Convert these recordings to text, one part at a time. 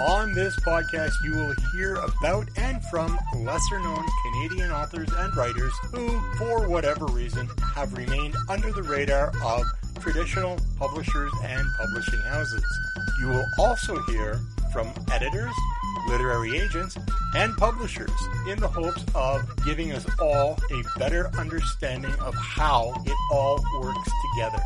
On this podcast, you will hear about and from lesser known Canadian authors and writers who, for whatever reason, have remained under the radar of traditional publishers and publishing houses. You will also hear from editors, literary agents, and publishers in the hopes of giving us all a better understanding of how it all works together.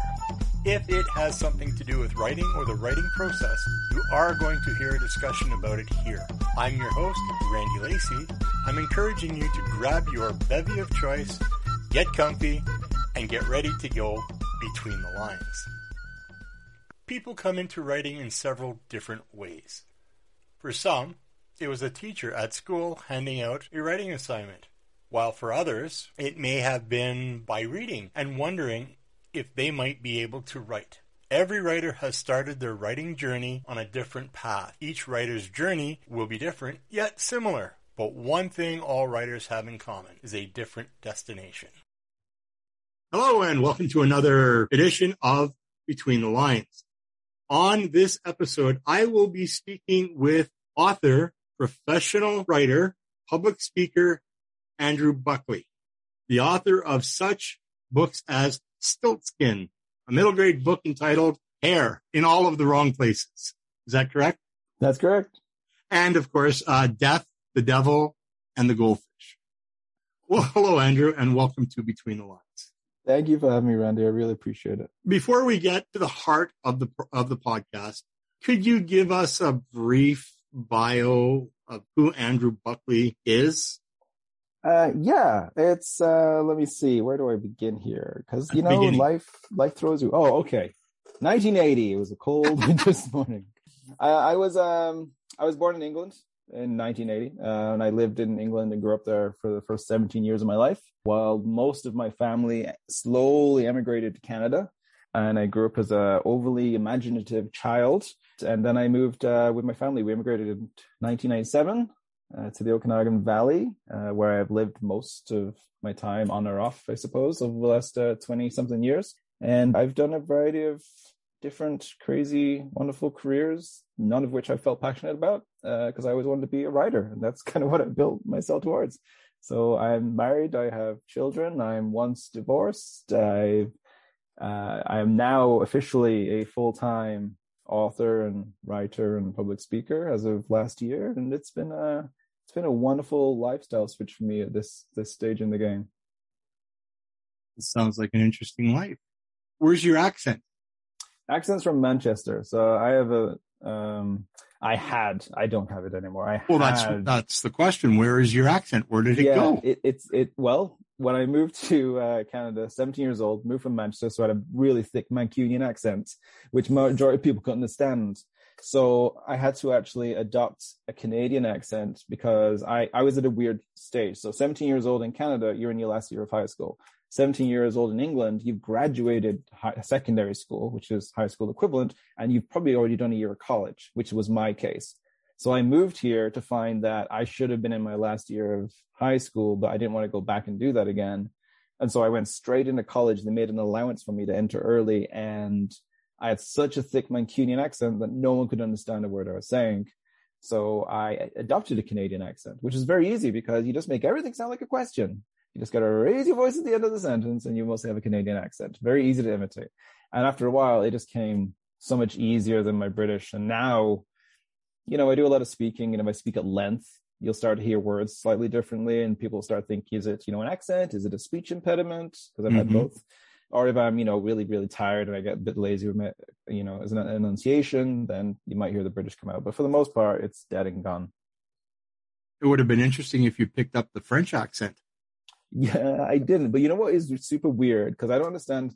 If it has something to do with writing or the writing process, you are going to hear a discussion about it here. I'm your host, Randy Lacey. I'm encouraging you to grab your bevy of choice, get comfy, and get ready to go between the lines. People come into writing in several different ways. For some, it was a teacher at school handing out a writing assignment, while for others, it may have been by reading and wondering if they might be able to write. Every writer has started their writing journey on a different path. Each writer's journey will be different, yet similar. But one thing all writers have in common is a different destination. Hello, and welcome to another edition of Between the Lines. On this episode, I will be speaking with author, professional writer, public speaker, Andrew Buckley, the author of such books as Stiltskin, a middle grade book entitled Hair in All of the Wrong Places. Is that correct? That's correct. And of course, uh, Death, the Devil, and the Goldfish. Well, hello, Andrew, and welcome to Between the Lines. Thank you for having me, Randy. I really appreciate it. Before we get to the heart of the of the podcast, could you give us a brief bio of who Andrew Buckley is? Uh, yeah, it's, uh, let me see, where do I begin here? Cause you know, Beginning. life, life throws you. Oh, okay. 1980. It was a cold winter's morning. I, I was, um, I was born in England in 1980, uh, and I lived in England and grew up there for the first 17 years of my life, while most of my family slowly emigrated to Canada. And I grew up as a overly imaginative child. And then I moved, uh, with my family. We immigrated in 1997 uh, to the Okanagan Valley, uh, where I've lived most of my time on or off, I suppose, over the last 20 something years. And I've done a variety of different, crazy, wonderful careers, none of which I felt passionate about because I always wanted to be a writer. And that's kind of what I built myself towards. So I'm married, I have children, I'm once divorced, I've, uh, I am now officially a full time author and writer and public speaker as of last year. And it's been a, it's been a wonderful lifestyle switch for me at this this stage in the game. It sounds like an interesting life. Where's your accent? Accents from Manchester, so I have a um, I had I don't have it anymore. I Well, that's had, that's the question. Where is your accent? Where did it yeah, go? It, it's it well when I moved to uh, Canada, 17 years old, moved from Manchester, so I had a really thick Mancunian accent, which majority of people couldn't understand. So I had to actually adopt a Canadian accent because I, I was at a weird stage. So 17 years old in Canada, you're in your last year of high school. 17 years old in England, you've graduated high, secondary school, which is high school equivalent, and you've probably already done a year of college, which was my case. So I moved here to find that I should have been in my last year of high school, but I didn't want to go back and do that again. And so I went straight into college. They made an allowance for me to enter early and I had such a thick Mancunian accent that no one could understand a word I was saying. So I adopted a Canadian accent, which is very easy because you just make everything sound like a question. You just got to raise your voice at the end of the sentence, and you mostly have a Canadian accent. Very easy to imitate. And after a while, it just came so much easier than my British. And now, you know, I do a lot of speaking, and if I speak at length, you'll start to hear words slightly differently, and people start thinking, is it, you know, an accent? Is it a speech impediment? Because I've mm-hmm. had both. Or if I'm, you know, really, really tired and I get a bit lazy with my, you know, as an enunciation, then you might hear the British come out. But for the most part, it's dead and gone. It would have been interesting if you picked up the French accent. Yeah, I didn't. But you know what is super weird? Because I don't understand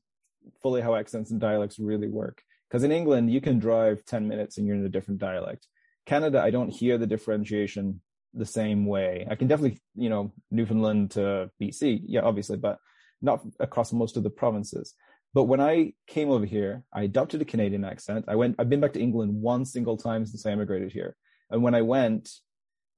fully how accents and dialects really work. Because in England, you can drive 10 minutes and you're in a different dialect. Canada, I don't hear the differentiation the same way. I can definitely, you know, Newfoundland to BC, yeah, obviously, but not across most of the provinces. But when I came over here, I adopted a Canadian accent. I went, I've been back to England one single time since I immigrated here. And when I went,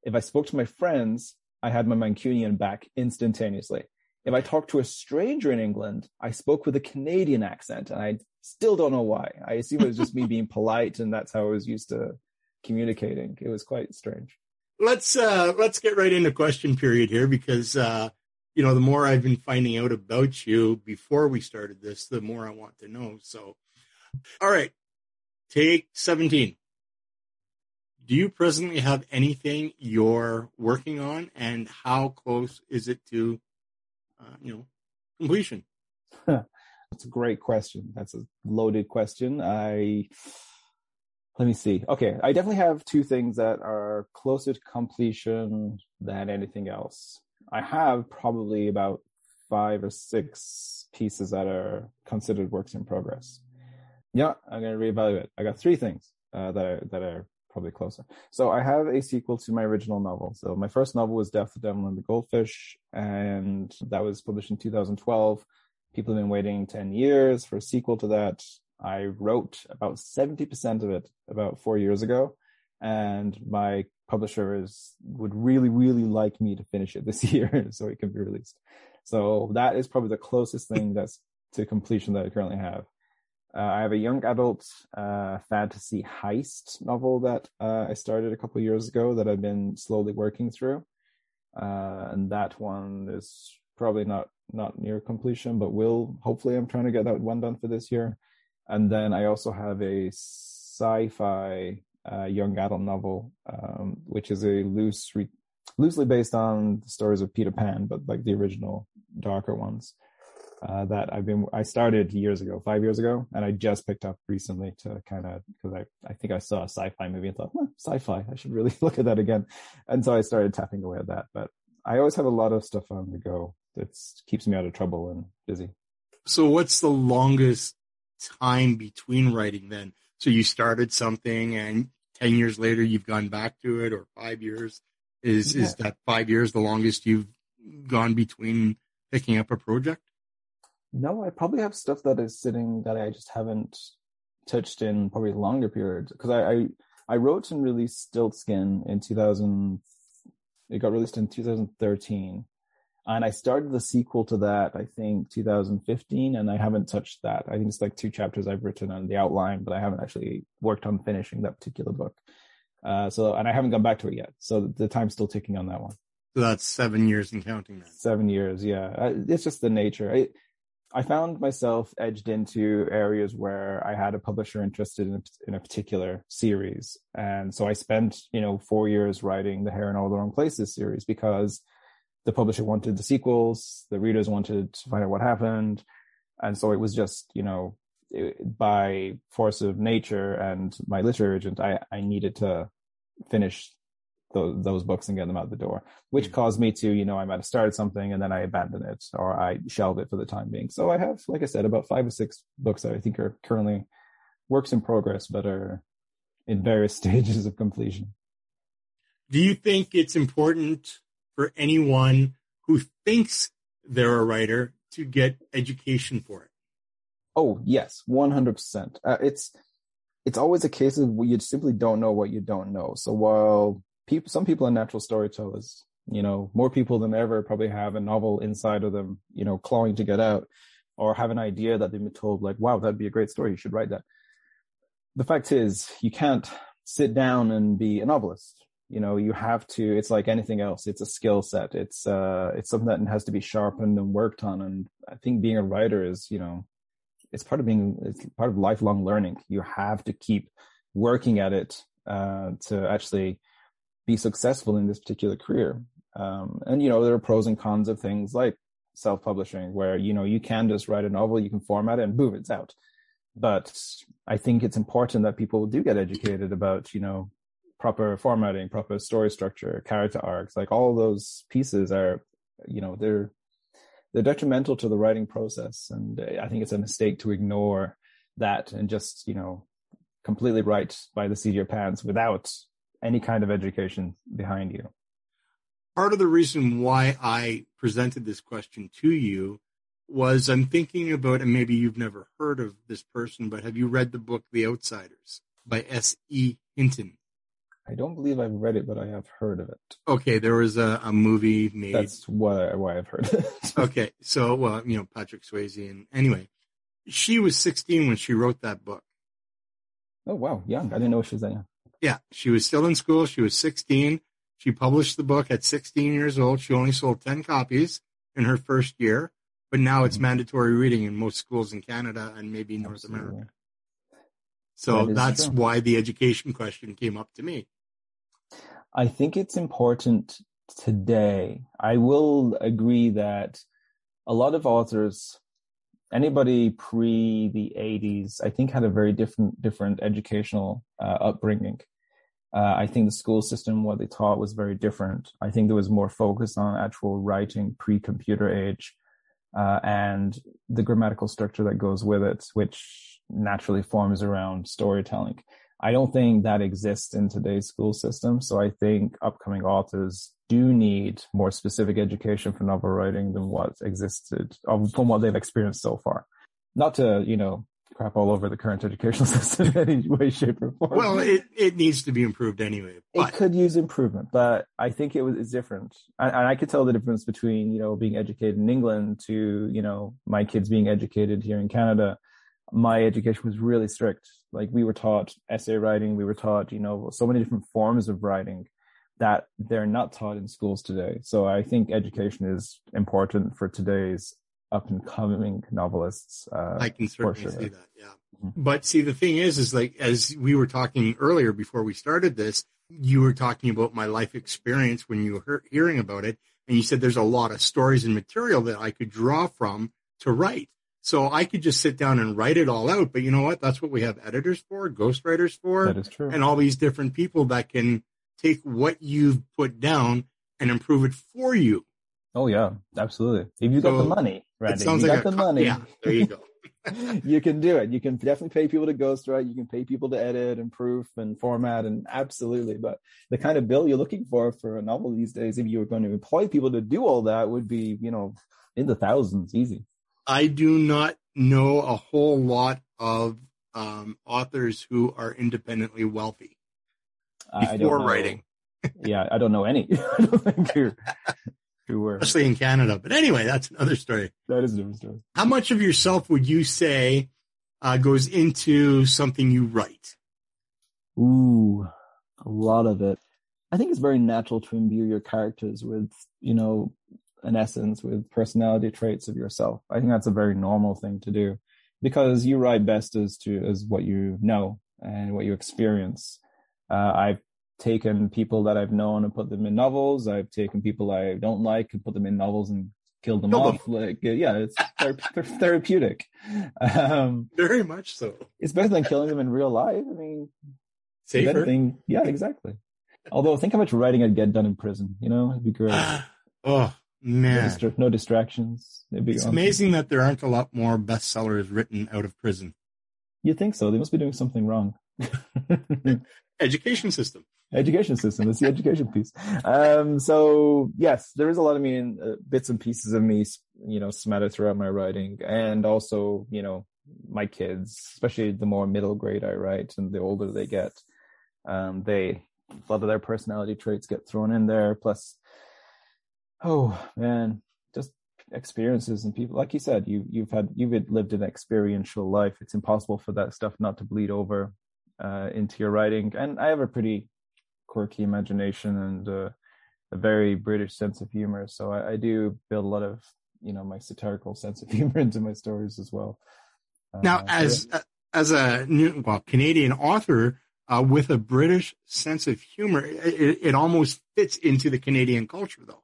if I spoke to my friends, I had my Mancunian back instantaneously. If I talked to a stranger in England, I spoke with a Canadian accent and I still don't know why. I assume it was just me being polite and that's how I was used to communicating. It was quite strange. Let's uh let's get right into question period here because uh you know the more I've been finding out about you before we started this, the more I want to know. So all right. Take 17 do you presently have anything you're working on and how close is it to uh, you know completion? That's a great question. That's a loaded question. I let me see. Okay i definitely have two things that are closer to completion than anything else i have probably about five or six pieces that are considered works in progress yeah i'm going to reevaluate i got three things uh, that are that are probably closer. So I have a sequel to my original novel. So my first novel was Death, the Devil, and the Goldfish, and that was published in 2012. People have been waiting 10 years for a sequel to that. I wrote about 70% of it about four years ago, and my publisher is would really, really like me to finish it this year so it can be released. So that is probably the closest thing that's to completion that I currently have. Uh, I have a young adult uh, fantasy heist novel that uh, I started a couple years ago that I've been slowly working through, uh, and that one is probably not not near completion, but will hopefully I'm trying to get that one done for this year. And then I also have a sci-fi uh, young adult novel, um, which is a loose, re- loosely based on the stories of Peter Pan, but like the original darker ones uh, that I've been I started years ago, five years ago, and I just picked up recently to kind of because I I think I saw a sci-fi movie and thought, huh, sci-fi, I should really look at that again, and so I started tapping away at that. But I always have a lot of stuff on the go that keeps me out of trouble and busy. So, what's the longest time between writing then? So you started something, and ten years later you've gone back to it, or five years. Is yeah. is that five years the longest you've gone between picking up a project? No, I probably have stuff that is sitting that I just haven't touched in probably longer periods because I, I, I wrote and released Stiltskin in 2000. It got released in 2013, and I started the sequel to that I think 2015, and I haven't touched that. I think it's like two chapters I've written on the outline, but I haven't actually worked on finishing that particular book. Uh, so, and I haven't gone back to it yet. So the time's still ticking on that one. So that's seven years and counting. Then seven years, yeah. It's just the nature. I, I found myself edged into areas where I had a publisher interested in a, in a particular series. And so I spent, you know, four years writing the Hair in All the Wrong Places series because the publisher wanted the sequels, the readers wanted to find out what happened. And so it was just, you know, it, by force of nature and my literary agent, I, I needed to finish those, those books and get them out the door, which mm-hmm. caused me to, you know, I might have started something and then I abandoned it or I shelved it for the time being. So I have, like I said, about five or six books that I think are currently works in progress, but are in various stages of completion. Do you think it's important for anyone who thinks they're a writer to get education for it? Oh, yes, 100%. Uh, it's, it's always a case of you simply don't know what you don't know. So while people, some people are natural storytellers. You know, more people than ever probably have a novel inside of them, you know, clawing to get out or have an idea that they've been told like, wow, that'd be a great story. You should write that. The fact is you can't sit down and be a novelist. You know, you have to. It's like anything else. It's a skill set. It's uh, it's something that has to be sharpened and worked on. And I think being a writer is, you know, it's part of being it's part of lifelong learning. You have to keep working at it uh, to actually be successful in this particular career. Um, and you know, there are pros and cons of things like self-publishing, where you know you can just write a novel, you can format it, and boom, it's out. But I think it's important that people do get educated about you know proper formatting, proper story structure, character arcs, like all those pieces are, you know, they're they're detrimental to the writing process, and I think it's a mistake to ignore that and just you know completely write by the seat of your pants without any kind of education behind you. Part of the reason why I presented this question to you was I'm thinking about, and maybe you've never heard of this person, but have you read the book The Outsiders by S. E. Hinton? I don't believe I've read it, but I have heard of it. Okay, there was a, a movie made. That's why, why I've heard it. okay, so well, you know Patrick Swayze, and anyway, she was 16 when she wrote that book. Oh wow, young! I didn't know she was that young. Yeah, she was still in school. She was 16. She published the book at 16 years old. She only sold 10 copies in her first year, but now it's mm-hmm. mandatory reading in most schools in Canada and maybe North Absolutely. America. So that that's true. why the education question came up to me. I think it's important today. I will agree that a lot of authors, anybody pre the 80s, I think had a very different different educational uh, upbringing. Uh, I think the school system, what they taught was very different. I think there was more focus on actual writing pre-computer age uh, and the grammatical structure that goes with it, which naturally forms around storytelling. I don't think that exists in today's school system. So I think upcoming authors do need more specific education for novel writing than what existed um, from what they've experienced so far. Not to, you know, crap all over the current educational system in any way, shape, or form. Well, it, it needs to be improved anyway. But... It could use improvement, but I think it was it's different. And, and I could tell the difference between, you know, being educated in England to, you know, my kids being educated here in Canada my education was really strict. Like we were taught essay writing, we were taught, you know, so many different forms of writing that they're not taught in schools today. So I think education is important for today's up and coming novelists. Uh, I can certainly sure. see that. Yeah. Mm-hmm. But see, the thing is, is like, as we were talking earlier before we started this, you were talking about my life experience when you were hearing about it. And you said there's a lot of stories and material that I could draw from to write. So I could just sit down and write it all out. But you know what? That's what we have editors for, ghostwriters for, that is true. and all these different people that can take what you've put down and improve it for you. Oh yeah, absolutely. If you so, got the money, Randy, you like got the co- money. Yeah, there you go. you can do it. You can definitely pay people to ghostwrite. You can pay people to edit and proof and format and absolutely. But the kind of bill you're looking for for a novel these days, if you were going to employ people to do all that, would be you know in the thousands, easy. I do not know a whole lot of um, authors who are independently wealthy before writing. yeah, I don't know any. I don't think who, who were. Especially in Canada. But anyway, that's another story. That is a different story. How much of yourself would you say uh, goes into something you write? Ooh, a lot of it. I think it's very natural to imbue your characters with, you know, an essence with personality traits of yourself. I think that's a very normal thing to do because you write best as to as what you know and what you experience. Uh, I've taken people that I've known and put them in novels. I've taken people I don't like and put them in novels and killed them Kill off. Them. Like, yeah, it's therapeutic. Um, Very much so. It's better than killing them in real life. I mean, safer. Thing, yeah, exactly. Although think how much writing I'd get done in prison. You know, it'd be great. oh, Man, no, distra- no distractions. It's amazing that there aren't a lot more bestsellers written out of prison. You think so? They must be doing something wrong. education system. Education system. It's the education piece. Um, so yes, there is a lot of me in uh, bits and pieces of me, you know, smattered throughout my writing, and also, you know, my kids, especially the more middle grade I write, and the older they get, um, they a lot of their personality traits get thrown in there. Plus, oh man just experiences and people like you said you you've had you've lived an experiential life it's impossible for that stuff not to bleed over uh, into your writing and i have a pretty quirky imagination and uh, a very British sense of humor. So I, I, do build a lot of you know my satirical sense of humor into my stories as well. Uh, now, as yeah. as a new, well Canadian author uh, with a British sense of humor, it, it almost fits into the Canadian culture, though.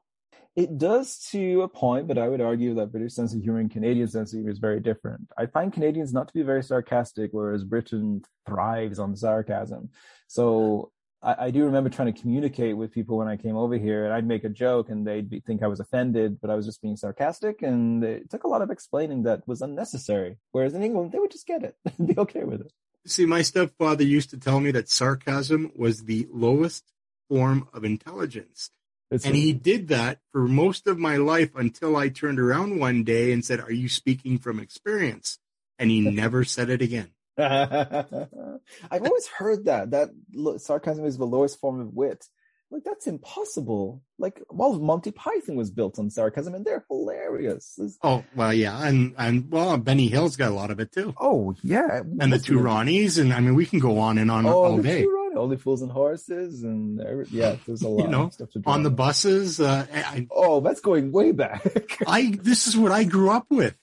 It does to a point, but I would argue that British sense of humor and Canadian sense of humor is very different. I find Canadians not to be very sarcastic, whereas Britain thrives on sarcasm. So I, I, do remember trying to communicate with people when I came over here, and I'd make a joke, and they'd be, think I was offended, but I was just being sarcastic, and it took a lot of explaining that was unnecessary. Whereas in England, they would just get it and be okay with it. See, my stepfather used to tell me that sarcasm was the lowest form of intelligence. It's and he did that for most of my life until I turned around one day and said, Are you speaking from experience? And he never said it again. I've always heard that that sarcasm is the lowest form of wit. Like that's impossible. Like well, Monty Python was built on sarcasm, and they're hilarious. It's... Oh well, yeah, and and well, Benny Hill's got a lot of it too. Oh yeah, and the two Ronnies, and I mean, we can go on and on oh, all day. Only Fools and Horses, and yeah, there's a lot you know, of stuff to on the buses. Uh, I, oh, that's going way back. I this is what I grew up with.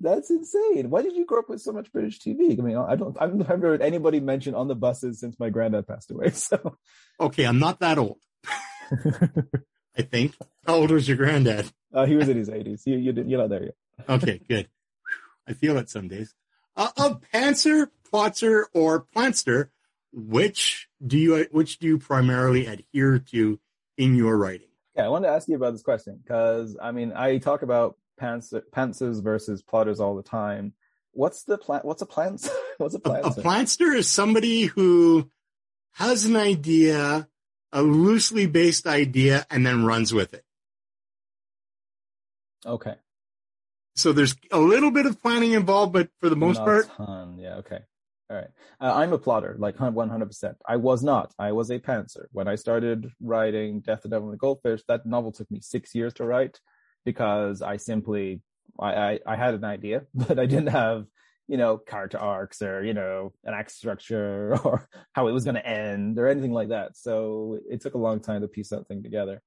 That's insane. Why did you grow up with so much British TV? I mean, I don't, I've never heard anybody mention on the buses since my granddad passed away. So, okay, I'm not that old. I think. How old was your granddad? Uh, he was in his 80s. You, you you're not there yet. okay, good. I feel it some days. Uh, of Pantser, Plotzer, or Plantster, which do you which do you primarily adhere to in your writing? Yeah, I wanted to ask you about this question because I mean I talk about pantser, pantsers versus plotters all the time. What's the plant? What's a plant? what's a plantster? A, a plantster is somebody who has an idea, a loosely based idea, and then runs with it. Okay. So there's a little bit of planning involved, but for the most Not part, ton. yeah, okay. All right. Uh, I'm a plotter, like 100%. I was not. I was a pantser. When I started writing Death, the Devil, and the Goldfish, that novel took me six years to write because I simply, I, I, I had an idea, but I didn't have, you know, character arcs or, you know, an act structure or how it was going to end or anything like that. So it took a long time to piece that thing together.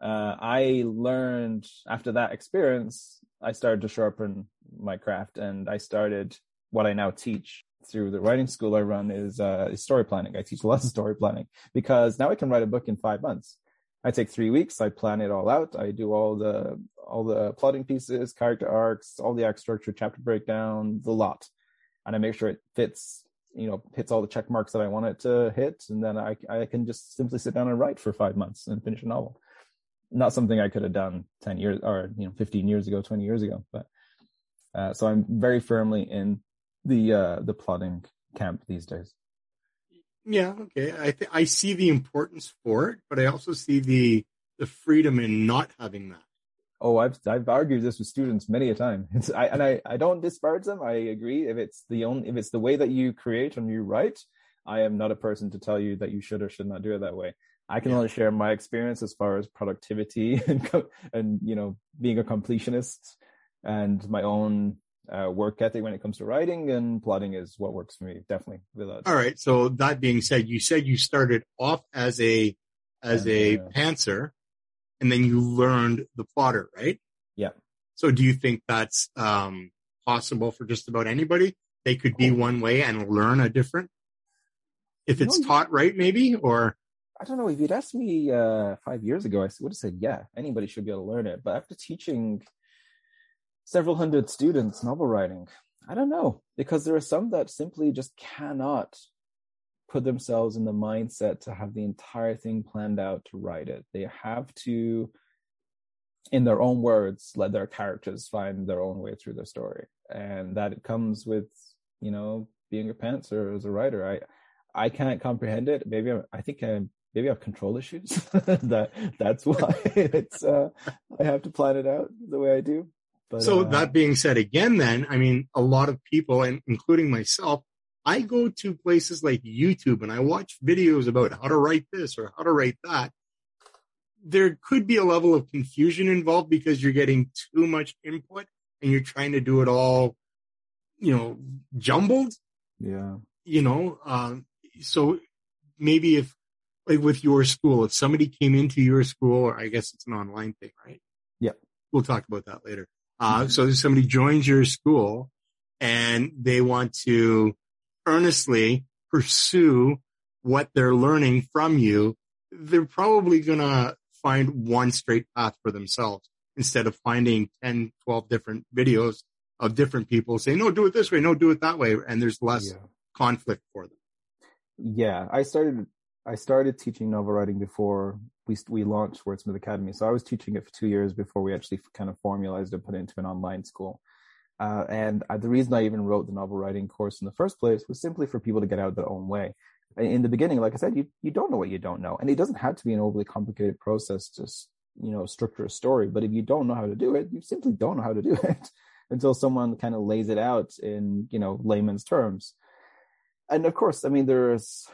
Uh, I learned after that experience, I started to sharpen my craft and I started what I now teach through the writing school I run is, uh, story planning. I teach lots of story planning because now I can write a book in five months. I take three weeks. I plan it all out. I do all the all the plotting pieces, character arcs, all the act structure, chapter breakdown, the lot, and I make sure it fits. You know, hits all the check marks that I want it to hit, and then I I can just simply sit down and write for five months and finish a novel. Not something I could have done ten years or you know fifteen years ago, twenty years ago, but uh, so I'm very firmly in the uh, the plotting camp these days. Yeah, okay. I th- I see the importance for it, but I also see the the freedom in not having that. Oh, I've I've argued this with students many a time. It's, I, and I, I don't disparage them. I agree. If it's the only if it's the way that you create and you write, I am not a person to tell you that you should or should not do it that way. I can yeah. only share my experience as far as productivity and and you know being a completionist and my own uh, work ethic when it comes to writing and plotting is what works for me definitely without all right so that being said you said you started off as a as a yeah. pantser and then you learned the plotter right yeah so do you think that's um possible for just about anybody they could be one way and learn a different if it's taught right maybe or I don't know. If you'd asked me uh, five years ago, I would have said, yeah, anybody should be able to learn it. But after teaching several hundred students novel writing. I don't know, because there are some that simply just cannot put themselves in the mindset to have the entire thing planned out to write it. They have to, in their own words, let their characters find their own way through their story. And that comes with, you know, being a pantser as a writer. I, I can't comprehend it. Maybe I, I think I'm, maybe I have control issues. that that's why it's uh, I have to plan it out the way I do. But, so uh, that being said, again, then I mean, a lot of people, and including myself, I go to places like YouTube and I watch videos about how to write this or how to write that. There could be a level of confusion involved because you're getting too much input and you're trying to do it all, you know, jumbled. Yeah. You know, um, so maybe if like with your school, if somebody came into your school, or I guess it's an online thing, right? Yeah. We'll talk about that later. Uh, mm-hmm. so somebody joins your school and they want to earnestly pursue what they're learning from you, they're probably going to find one straight path for themselves instead of finding 10, 12 different videos of different people saying, no, do it this way. No, do it that way. And there's less yeah. conflict for them. Yeah. I started, I started teaching novel writing before we, we launched Wordsmith Academy. So I was teaching it for two years before we actually kind of formalized and put it into an online school. Uh, and uh, the reason I even wrote the novel writing course in the first place was simply for people to get out their own way. In the beginning, like I said, you, you don't know what you don't know. And it doesn't have to be an overly complicated process to, you know, structure a story. But if you don't know how to do it, you simply don't know how to do it until someone kind of lays it out in, you know, layman's terms. And of course, I mean, there's,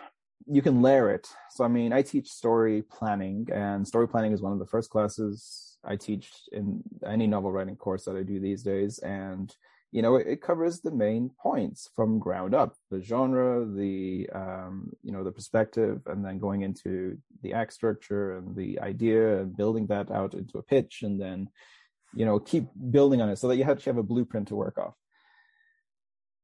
you can layer it. So, I mean, I teach story planning and story planning is one of the first classes I teach in any novel writing course that I do these days. And, you know, it, it covers the main points from ground up, the genre, the, um, you know, the perspective, and then going into the act structure and the idea and building that out into a pitch and then, you know, keep building on it so that you actually have a blueprint to work off.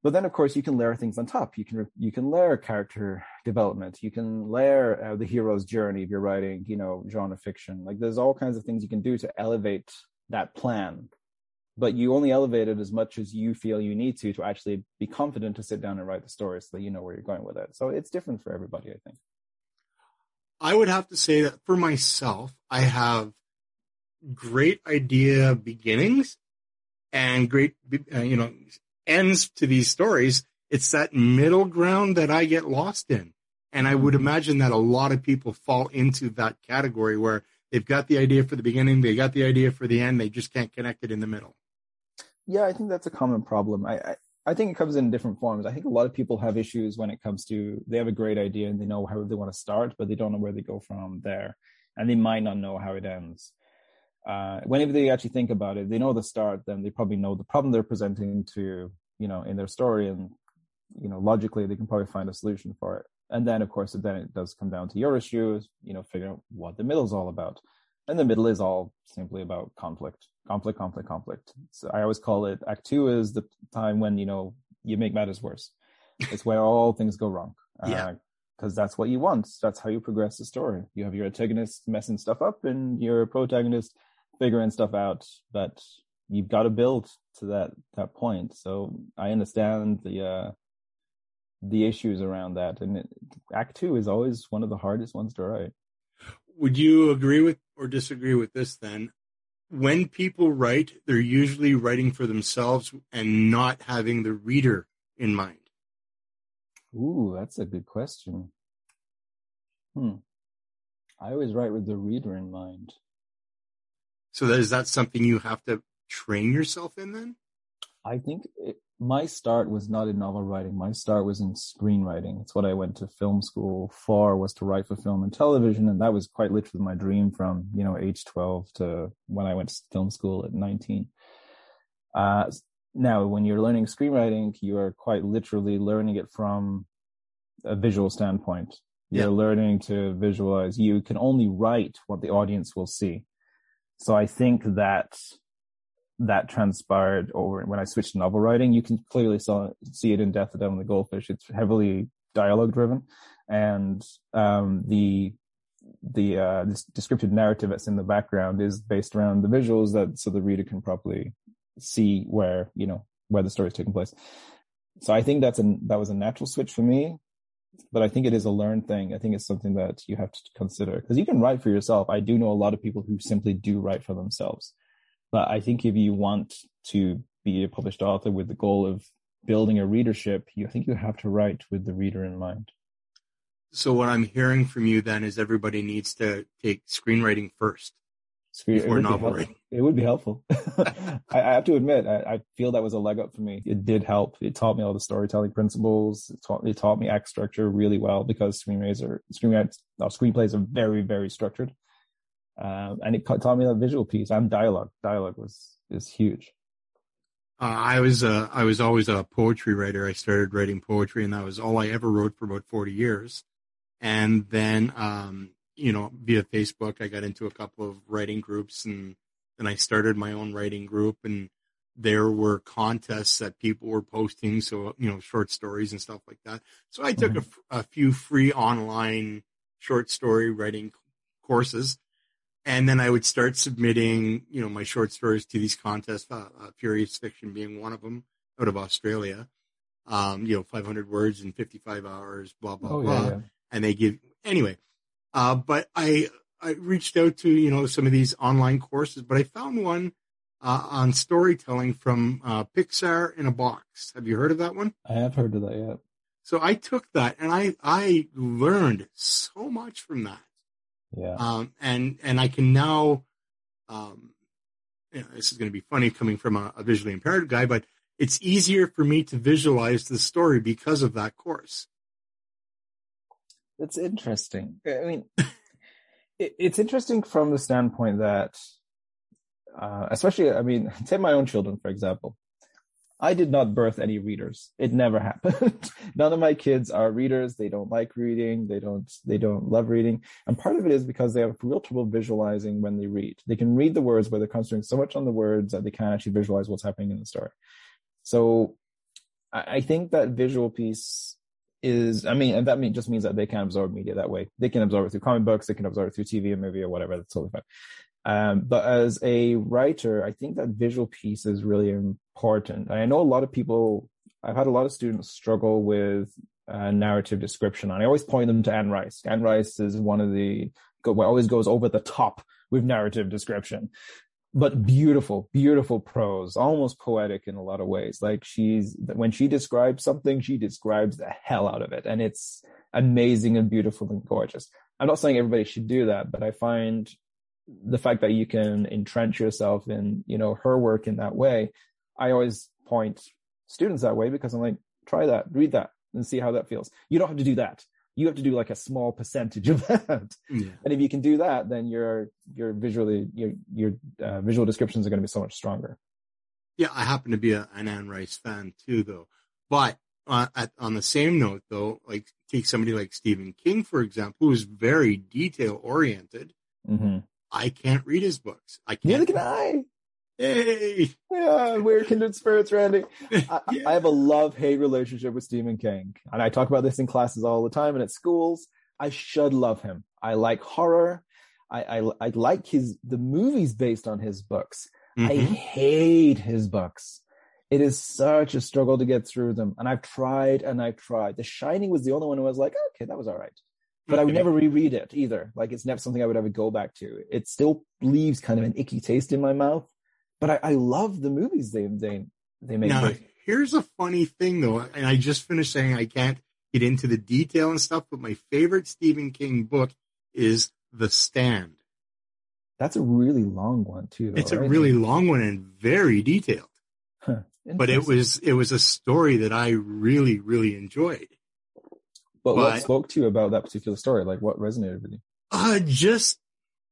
But then, of course, you can layer things on top. You can you can layer character development. You can layer uh, the hero's journey if you're writing, you know, genre fiction. Like there's all kinds of things you can do to elevate that plan. But you only elevate it as much as you feel you need to to actually be confident to sit down and write the story so that you know where you're going with it. So it's different for everybody, I think. I would have to say that for myself, I have great idea beginnings and great, uh, you know, ends to these stories. It's that middle ground that I get lost in. And I would mm-hmm. imagine that a lot of people fall into that category where they've got the idea for the beginning, they got the idea for the end, they just can't connect it in the middle. Yeah, I think that's a common problem. I, I, I think it comes in different forms. I think a lot of people have issues when it comes to they have a great idea and they know how they want to start, but they don't know where they go from there. And they might not know how it ends uh, whenever they actually think about it, they know the start, then they probably know the problem they're presenting to, you know, in their story. And, you know, logically, they can probably find a solution for it. And then, of course, then it does come down to your issues, you know, figuring out what the middle is all about. And the middle is all simply about conflict, conflict, conflict, conflict. So I always call it Act Two is the time when, you know, you make matters worse. It's where all things go wrong. Uh, yeah. because that's what you want. That's how you progress the story. You have your antagonist messing stuff up, and your protagonist figuring stuff out, but you've got to build to that that point. So I understand the uh, the issues around that, and it, Act Two is always one of the hardest ones to write. Would you agree with or disagree with this? Then, when people write, they're usually writing for themselves and not having the reader in mind. Ooh, that's a good question. Hmm. I always write with the reader in mind. So that, is that something you have to train yourself in then? I think it, my start was not in novel writing. My start was in screenwriting. It's what I went to film school for was to write for film and television. And that was quite literally my dream from, you know, age 12 to when I went to film school at 19. Uh, now, when you're learning screenwriting, you are quite literally learning it from a visual standpoint. You're yeah. learning to visualize. You can only write what the audience will see. So I think that that transpired over when I switched to novel writing. You can clearly saw, see it in Death of Devil and the Goldfish. It's heavily dialogue driven, and um, the the uh, descriptive narrative that's in the background is based around the visuals that so the reader can properly see where you know where the story is taking place. So I think that's a that was a natural switch for me but I think it is a learned thing. I think it's something that you have to consider because you can write for yourself. I do know a lot of people who simply do write for themselves. But I think if you want to be a published author with the goal of building a readership, you I think you have to write with the reader in mind. So what I'm hearing from you then is everybody needs to take screenwriting first before novel writing. It would be helpful. I, I, have to admit, I, I, feel that was a leg up for me. It did help. It taught me all the storytelling principles. It taught, it taught me act structure really well because are screenplays, uh, screenplays are very very structured. Um, and it taught me that visual piece and dialogue. Dialogue was is huge. Uh, I was uh, I was always a poetry writer. I started writing poetry, and that was all I ever wrote for about forty years. and then um, you know via Facebook I got into a couple of writing groups, and then I started my own writing group, and there were contests that people were posting, so you know short stories and stuff like that. So I took Mhm. a, a few free online short story writing courses, and then I would start submitting you know my short stories to these contests. Uh, uh, Furious Fiction being one of them out of Australia. Um, you know, 500 words in 55 hours, blah blah Oh blah yeah, yeah. and they give anyway. Uh, but I I reached out to you know some of these online courses, but I found one uh, on storytelling from uh, Pixar in a box. Have you heard of that one? I have heard of that. Yeah. So I took that and I I learned so much from that. Yeah. Um, and and I can now, um, you know, this is going to be funny coming from a, a visually impaired guy, but it's easier for me to visualize the story because of that course. It's interesting. I mean, it, it's interesting from the standpoint that, uh, especially, I mean, take my own children, for example. I did not birth any readers. It never happened. None of my kids are readers. They don't like reading. They don't, they don't love reading. And part of it is because they have real trouble visualizing when they read. They can read the words, but they're concentrating so much on the words that they can't actually visualize what's happening in the story. So I, think that visual piece is I mean, and that mean, just means that they can absorb media that way. They can absorb it through comic books, they can absorb it through TV and movie or whatever. That's totally fine. Um, but as a writer, I think that visual piece is really important. I know a lot of people. I've had a lot of students struggle with uh, narrative description, and I always point them to Anne Rice. Anne Rice is one of the well, always goes over the top with narrative description but beautiful, beautiful prose, almost poetic in a lot of ways. Like she's, when she describes something, she describes the hell out of it. And it's amazing and beautiful and gorgeous. I'm not saying everybody should do that, but I find the fact that you can entrench yourself in, you know, her work in that way. I always point students that way because I'm like, try that, read that and see how that feels. You don't have to do that. You have to do like a small percentage of that. Yeah. And if you can do that, then your your visually your your uh, visual descriptions are going to be so much stronger. Yeah, I happen to be a, an Anne Rice fan too, though. But uh, at, on the same note, though, like take somebody like Stephen King, for example, who is very detail oriented. Mm-hmm. I can't read his books. I Neither can't. can I. Hey, Yeah, we're kindred spirits, Randy. I, Yeah. I have a love hate relationship with Stephen King, and I talk about this in classes all the time and at schools. I should love him. I like horror. I I, I like his the movies based on his books. I Mhm. hate his books. It is such a struggle to get through them. And I've tried and I've tried. The Shining was the only one who was like, okay, that was all right. But I would never reread it either. Like it's never something I would ever go back to. It still leaves kind of an icky taste in my mouth. But I, I love the movies they they they make. Now, with- here's a funny thing, though, and I just finished saying I can't get into the detail and stuff, but my favorite Stephen King book is The Stand. That's a really long one too. Though, It's a really long one and very detailed. but it was it was a story that I really really enjoyed. But what spoke to you about that particular story? Like what resonated with you? Uh just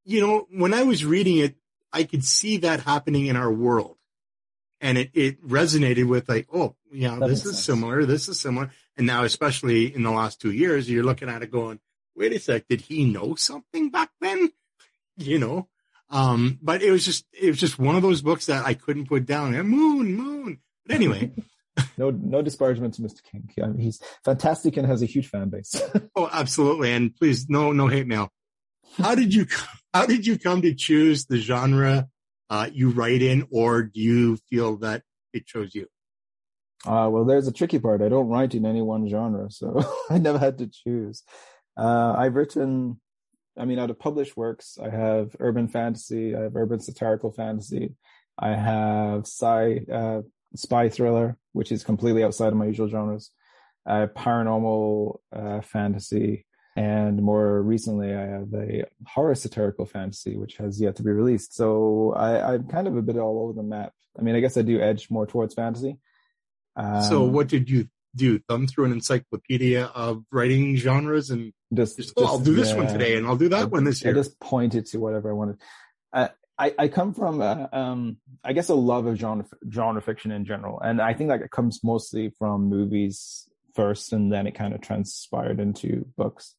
you know when I was reading it, I could see that happening in our world, and it it resonated with like oh yeah That this is sense. similar this is similar, and now especially in the last two years you're looking at it going wait a sec did he know something back then, you know. Um, but it was just it was just one of those books that I couldn't put down. And moon, moon. But anyway, No, no disparagement to Mr. King. I mean, he's fantastic and has a huge fan base. Oh, absolutely. And please, no, no hate mail. How did you, how did you come to choose the genre uh, you write in, or do you feel that it chose you? Uh, well, there's a tricky part. I don't write in any one genre, so I never had to choose. Uh, I've written, I mean, out of published works, I have urban fantasy, I have urban satirical fantasy, I have sci, uh, spy thriller, which is completely outside of my usual genres, uh, paranormal uh, fantasy, and more recently, I have a horror satirical fantasy, which has yet to be released. So I, I'm kind of a bit all over the map. I mean, I guess I do edge more towards fantasy. so Um, what did you do? Thumb through an encyclopedia of writing genres and Just, just, oh, I'll do this one today and I'll do that one this year. I just pointed to whatever I wanted. Uh, I, I come from, uh, um, I guess, a love of genre genre fiction in general, and I think like it comes mostly from movies first, and then it kind of transpired into books.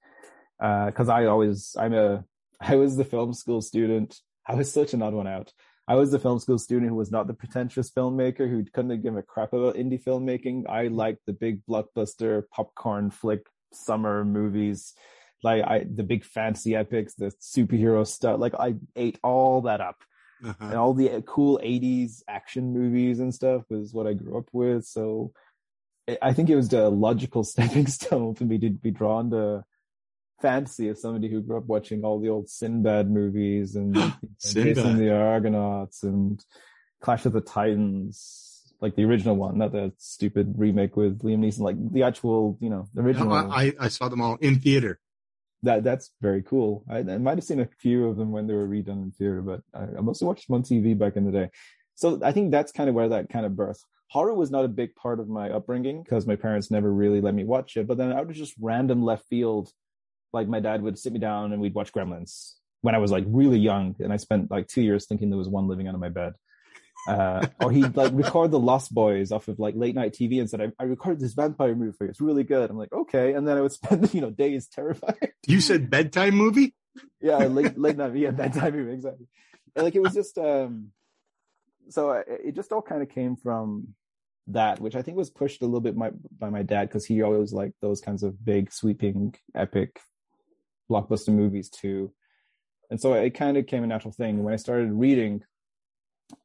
because I always I'm a I was the film school student. I was such an odd one out. I was the film school student who was not the pretentious filmmaker who couldn't give a crap about indie filmmaking. I liked the big blockbuster popcorn flick summer movies, like I the big fancy epics, the superhero stuff. Like I ate all that up. Uh-huh. And all the cool 80s action movies and stuff was what I grew up with. So I think it was the logical stepping stone for me to be drawn to fantasy as somebody who grew up watching all the old Sinbad movies and, Jason the Argonauts and Clash of the Titans, like the original one, not the stupid remake with Liam Neeson, like the actual, you know, the original. No, I, I saw them all in theater. That that's very cool. I, I might have seen a few of them when they were redone in theater, but I, I mostly watched them on TV back in the day. So I think that's kind of where that kind of birth. Horror was not a big part of my upbringing because my parents never really let me watch it. But then I would just random left field like my dad would sit me down and we'd watch Gremlins when I was like really young, and I spent like two years thinking there was one living under my bed. Uh, or he'd like record the Lost Boys off of like late night TV and said, I, I recorded this vampire movie for you. It's really good. I'm like, okay. And then I would spend, you know, days terrified. You said bedtime movie? yeah, late, late night, yeah, bedtime movie, exactly. And like it was just, um, so it just all kind of came from that, which I think was pushed a little bit by, by my dad because he always liked those kinds of big, sweeping, epic blockbuster movies too. And so it kind of became a natural thing. When I started reading,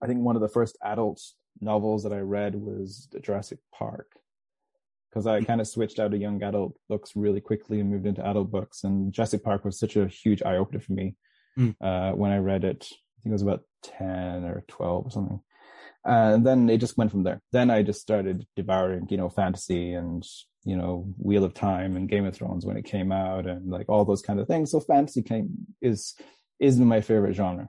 I think one of the first adult novels that I read was *The Jurassic Park because I kind of switched out of young adult books really quickly and moved into adult books. And Jurassic Park was such a huge eye opener for me mm. uh, when I read it. I think it was about 10 or 12 or something. And then it just went from there. Then I just started devouring, you know, fantasy and you know Wheel of Time and Game of Thrones when it came out and like all those kind of things. So fantasy came is is my favorite genre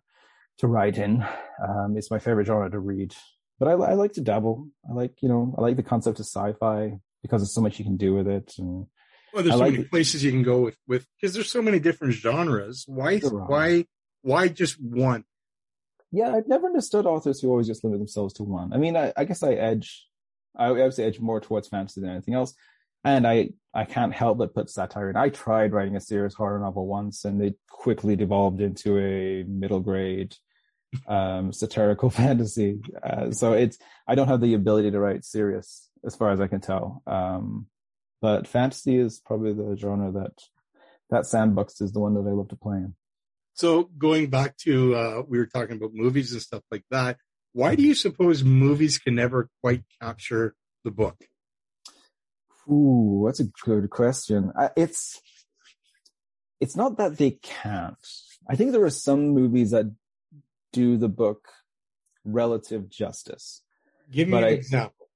to write in. Um, it's my favorite genre to read, but I, I like to dabble. I like you know I like the concept of sci-fi because there's so much you can do with it and. Well, there's I so like many places you can go with with because there's so many different genres. Why why why just one? Yeah, I've never understood authors who always just limit themselves to one. I mean, I, I guess I edge I obviously edge more towards fantasy than anything else and I I can't help but put satire in. I tried writing a serious horror novel once, and it quickly devolved into a middle grade um, satirical fantasy. Uh, so it's I don't have the ability to write serious, as far as I can tell. Um, but fantasy is probably the genre that that sandbox is the one that I love to play in. So going back to uh, we were talking about movies and stuff like that. Why do you suppose movies can never quite capture the book? Ooh, that's a good question. Uh, it's it's not that they can't. I think there are some movies that do the book relative justice. Give me an I, example.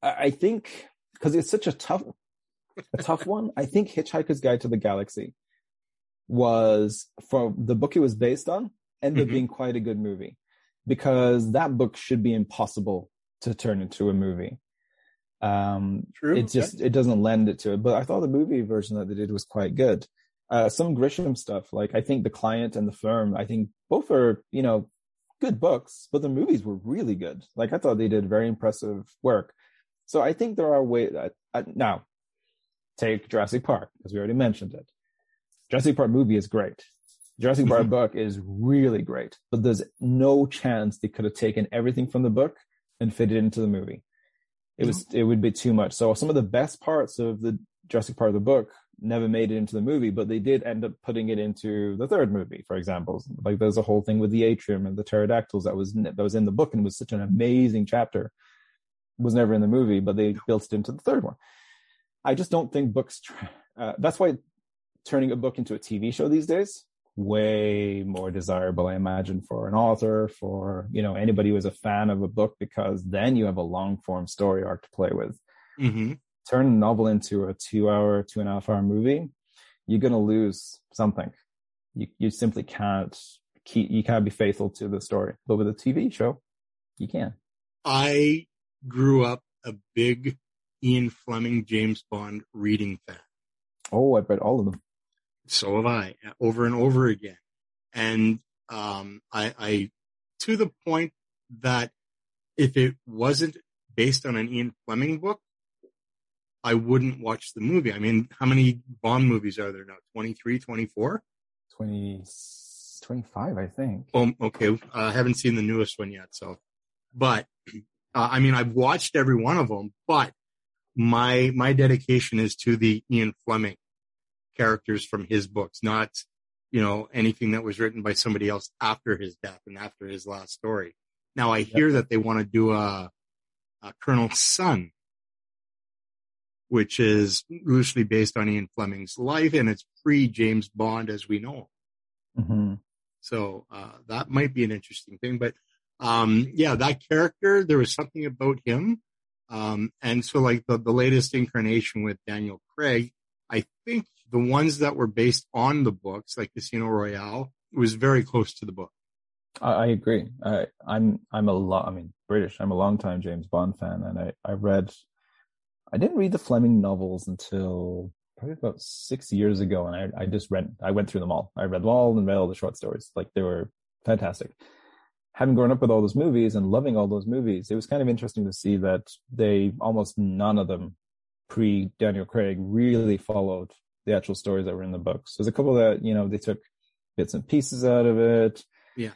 I think because it's such a tough, a tough one. I think Hitchhiker's Guide to the Galaxy was for the book it was based on ended mm-hmm. up being quite a good movie because that book should be impossible to turn into a movie. Um, True. It just it doesn't lend it to it. But I thought the movie version that they did was quite good. Uh, some Grisham stuff, like I think the client and the firm, I think both are you know good books, but the movies were really good. Like I thought they did very impressive work. So I think there are ways that uh, now take Jurassic Park because we already mentioned it. Jurassic Park movie is great. Jurassic Park book is really great, but there's no chance they could have taken everything from the book and fit it into the movie it was it would be too much. So some of the best parts of the Jurassic Park of the book never made it into the movie, but they did end up putting it into the third movie, for example. Like there's a whole thing with the atrium and the pterodactyls that was that was in the book and was such an amazing chapter. It was never in the movie, but they built it into the third one. I just don't think books. Uh, that's why turning a book into a TV show these days way more desirable, I imagine, for an author, for you know anybody who is a fan of a book, because then you have a long form story arc to play with. Mm-hmm. Turn a novel into a two hour, two and a half hour movie, you're gonna lose something. You you simply can't keep you can't be faithful to the story. But with a TV show, you can. I grew up a big Ian Fleming James Bond reading fan. Oh, I read all of them. So have I, over and over again. And um, I, I, to the point that if it wasn't based on an Ian Fleming book, I wouldn't watch the movie. I mean, how many Bond movies are there now? 23, 24? 20, 25, I think. Oh, okay. Uh, I haven't seen the newest one yet. So, but uh, I mean, I've watched every one of them, but my, my dedication is to the Ian Fleming characters from his books, not, you know, anything that was written by somebody else after his death and after his last story. Now I hear that they want to do a, a Colonel Sun, which is loosely based on Ian Fleming's life and it's pre James Bond as we know. Mm-hmm. So, uh, that might be an interesting thing, but, um, yeah, that character, there was something about him. Um, and so like the, the latest incarnation with Daniel Craig, I think the ones that were based on the books, like Casino Royale, was very close to the book. I, agree. I, I'm I'm a lot. I mean, British. I'm a long time James Bond fan, and I I read. I didn't read the Fleming novels until probably about six years ago, and I I just read. I went through them all. I read them all and read all the short stories. Like they were fantastic. Having grown up with all those movies and loving all those movies, it was kind of interesting to see that they almost none of them pre Daniel Craig really followed the actual stories that were in the books. There's a couple that, you know, they took bits and pieces out of it. Yeah.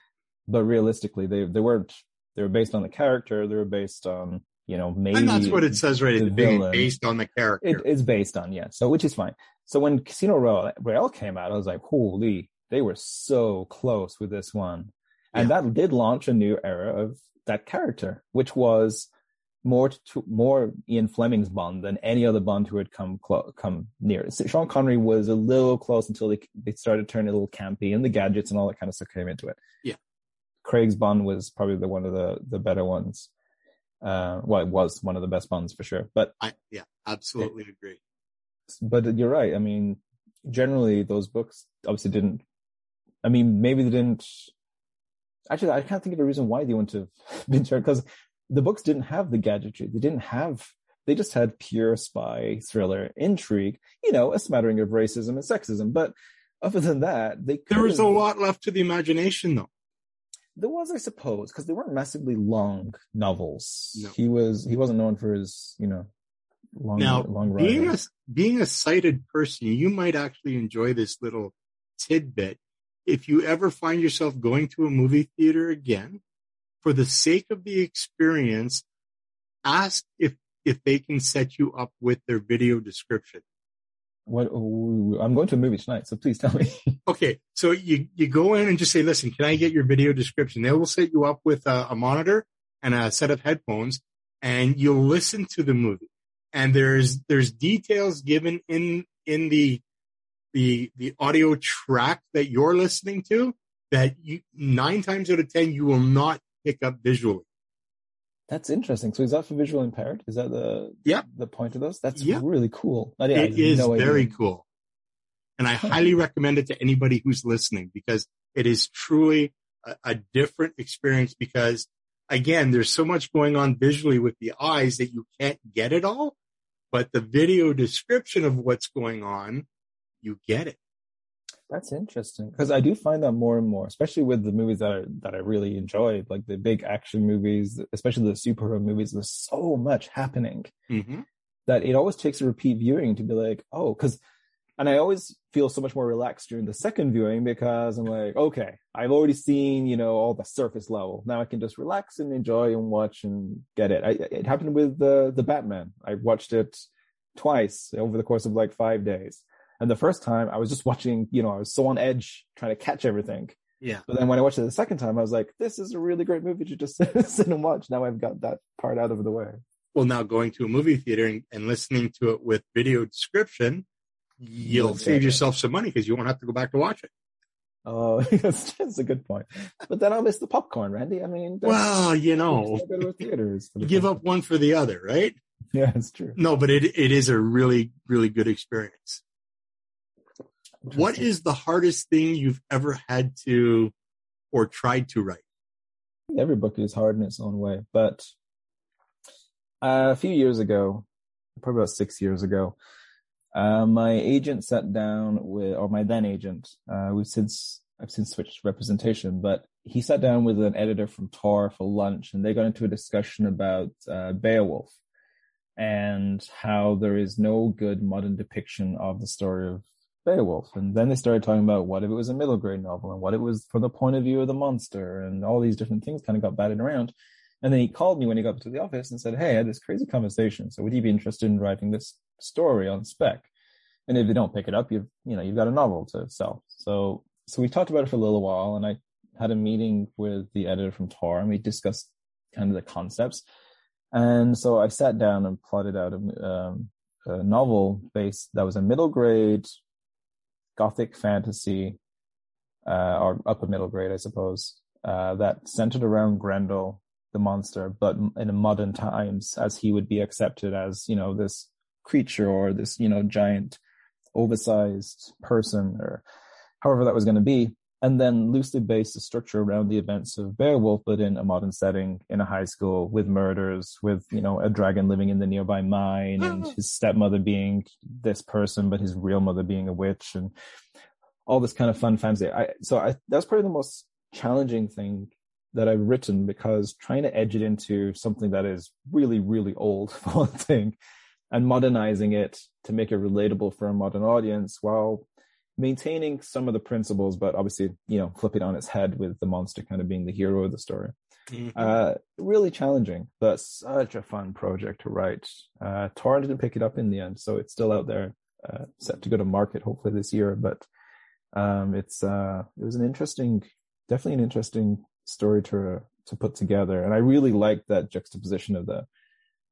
But realistically, they, they weren't, they were based on the character. They were based on, you know, maybe. And that's what it says right at the beginning, based on the character. It, it's based on, yeah. So, which is fine. So when Casino Royale came out, I was like, holy, they were so close with this one. And yeah. that did launch a new era of that character, which was more to more Ian Fleming's Bond than any other Bond who had come clo- come near. Sean Connery was a little close until they they started turning a little campy, and the gadgets and all that kind of stuff came into it. Yeah, Craig's Bond was probably the one of the the better ones. Uh, well, it was one of the best Bonds for sure. But I yeah, absolutely it, agree. But you're right. I mean, generally those books obviously didn't. I mean, maybe they didn't. Actually, I can't think of a reason why they wouldn't have been turned because the books didn't have the gadgetry. They didn't have, they just had pure spy thriller intrigue, you know, a smattering of racism and sexism. But other than that, they There was a lot left to the imagination though. There was, I suppose, because they weren't massively long novels. No. He was, he wasn't known for his, you know, long, now, long being a, being a sighted person, you might actually enjoy this little tidbit. If you ever find yourself going to a movie theater again, for the sake of the experience, ask if, if they can set you up with their video description. What I'm going to a movie tonight, so please tell me. okay, so you you go in and just say, "Listen, can I get your video description?" They will set you up with a, a monitor and a set of headphones, and you'll listen to the movie. And there's there's details given in in the the the audio track that you're listening to that you nine times out of ten you will not pick up visually. That's interesting. So is that for visual impaired? Is that the yeah the point of those? That's yeah. really cool. I, it I is no very cool, and I highly recommend it to anybody who's listening because it is truly a, a different experience. Because again, there's so much going on visually with the eyes that you can't get it all, but the video description of what's going on, you get it. That's interesting because I do find that more and more, especially with the movies that I, that I really enjoyed, like the big action movies, especially the superhero movies. There's so much happening mm-hmm. that it always takes a repeat viewing to be like, oh, because, and I always feel so much more relaxed during the second viewing because I'm like, okay, I've already seen, you know, all the surface level. Now I can just relax and enjoy and watch and get it. I, it happened with the the Batman. I watched it twice over the course of like five days and the first time I was just watching, you know, I was so on edge trying to catch everything. Yeah. But then when I watched it the second time, I was like, this is a really great movie to just sit and watch. Now I've got that part out of the way. Well, now going to a movie theater and, and listening to it with video description, you'll save yourself some money because you won't have to go back to watch it. Oh, that's, that's a good point. But then I'll miss the popcorn, Randy. I mean, well, you know, theaters give up one for the other, right? Yeah, it's true. No, but it it is a really really good experience. What is the hardest thing you've ever had to or tried to write? Every book is hard in its own way, but uh, a few years ago, probably about six years ago, uh, my agent sat down with, or my then agent, uh, we've since, I've since switched representation, but he sat down with an editor from Tor for lunch and they got into a discussion about uh, Beowulf and how there is no good modern depiction of the story of Beowulf. And then they started talking about what if it was a middle grade novel and what it was from the point of view of the monster and all these different things kind of got batted around. And then he called me when he got to the office and said, Hey, I had this crazy conversation. So would you be interested in writing this story on spec? And if they don't pick it up, you've, you know, you've got a novel to sell. So, so we talked about it for a little while and I had a meeting with the editor from Tor and we discussed kind of the concepts. And so I sat down and plotted out a, um, a novel based that was a middle grade gothic fantasy, uh, or upper middle grade, I suppose, uh, that centered around Grendel, the monster, but in modern times, as he would be accepted as, you know, this creature or this, you know, giant, oversized person, or however that was going to be and then loosely based the structure around the events of Beowulf, but in a modern setting, in a high school, with murders, with you know a dragon living in the nearby mine, and his stepmother being this person, but his real mother being a witch, and all this kind of fun fantasy. I, so I, that's probably the most challenging thing that I've written because trying to edge it into something that is really, really old for one thing, and modernizing it to make it relatable for a modern audience while maintaining some of the principles, but obviously, you know, flip it on its head with the monster kind of being the hero of the story. Mm-hmm. Uh, really challenging, but such a fun project to write. Uh, Tor didn't pick it up in the end, so it's still out there, uh, set to go to market hopefully this year. But um, it's uh, it was an interesting, definitely an interesting story to to put together, and I really liked that juxtaposition of the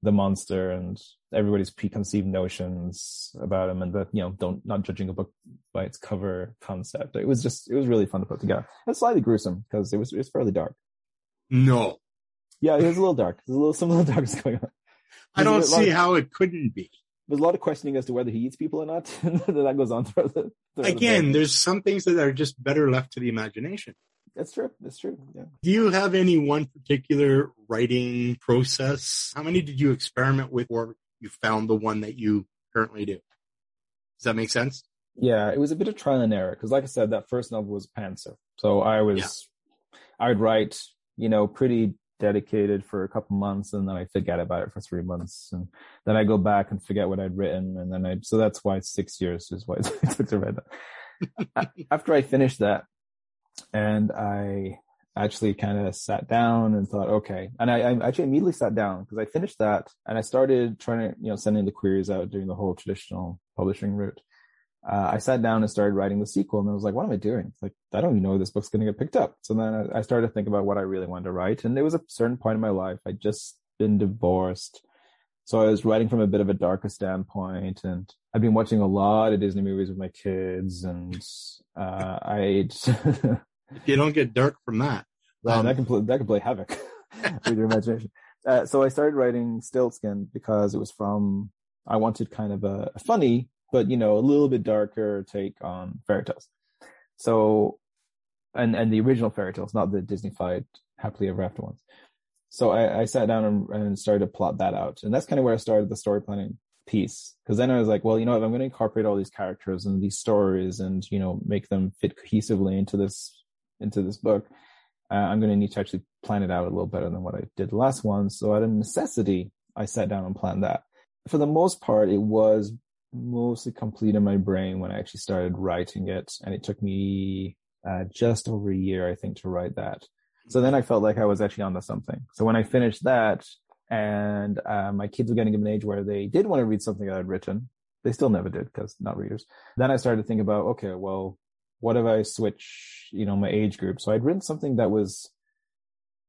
the monster and everybody's preconceived notions about him and the you know don't not judging a book by its cover concept. It was just it was really fun to put together. And slightly gruesome because it was it was fairly dark. No. Yeah it was a little dark. There's a little some little darkness going on. I don't see of, how it couldn't be. There's a lot of questioning as to whether he eats people or not that goes on throughout the throughout again the there's some things that are just better left to the imagination that's true. That's true. Yeah. Do you have any one particular writing process? How many did you experiment with or you found the one that you currently do? Does that make sense? Yeah, it was a bit of trial and error because, like I said, that first novel was Pantser. So I was, yeah. I would write, you know, pretty dedicated for a couple months and then I forget about it for three months. And then I go back and forget what I'd written. And then I, so that's why six years is why it took to write that. After I finished that, and I actually kind of sat down and thought, okay. And I, I actually immediately sat down because I finished that and I started trying to, you know, sending the queries out, doing the whole traditional publishing route. Uh, I sat down and started writing the sequel and I was like, what am I doing? Like, I don't even know this book's going to get picked up. So then I, I started to think about what I really wanted to write. And there was a certain point in my life, I'd just been divorced. So I was writing from a bit of a darker standpoint and I've been watching a lot of Disney movies with my kids and, uh, I you don't get dark from that. Um, that can play, that can play havoc with your imagination. Uh, so I started writing Stiltskin because it was from I wanted kind of a, a, funny, but you know, a little bit darker take on fairy tales. So, and and the original fairy tales, not the Disneyfied happily ever after ones. So I, I sat down and, and started to plot that out, and that's kind of where I started the story planning piece because then I was like, well, you know, if I'm going to incorporate all these characters and these stories and you know make them fit cohesively into this into this book, uh, I'm going to need to actually plan it out a little better than what I did last one. So out of necessity, I sat down and planned that. For the most part, it was mostly complete in my brain when I actually started writing it. And it took me uh, just over a year, I think, to write that. So then I felt like I was actually onto something. So when I finished that and uh, my kids were getting to an age where they did want to read something I had written, they still never did because not readers. Then I started to think about, okay, well, what if I switch, you know, my age group? So I'd written something that was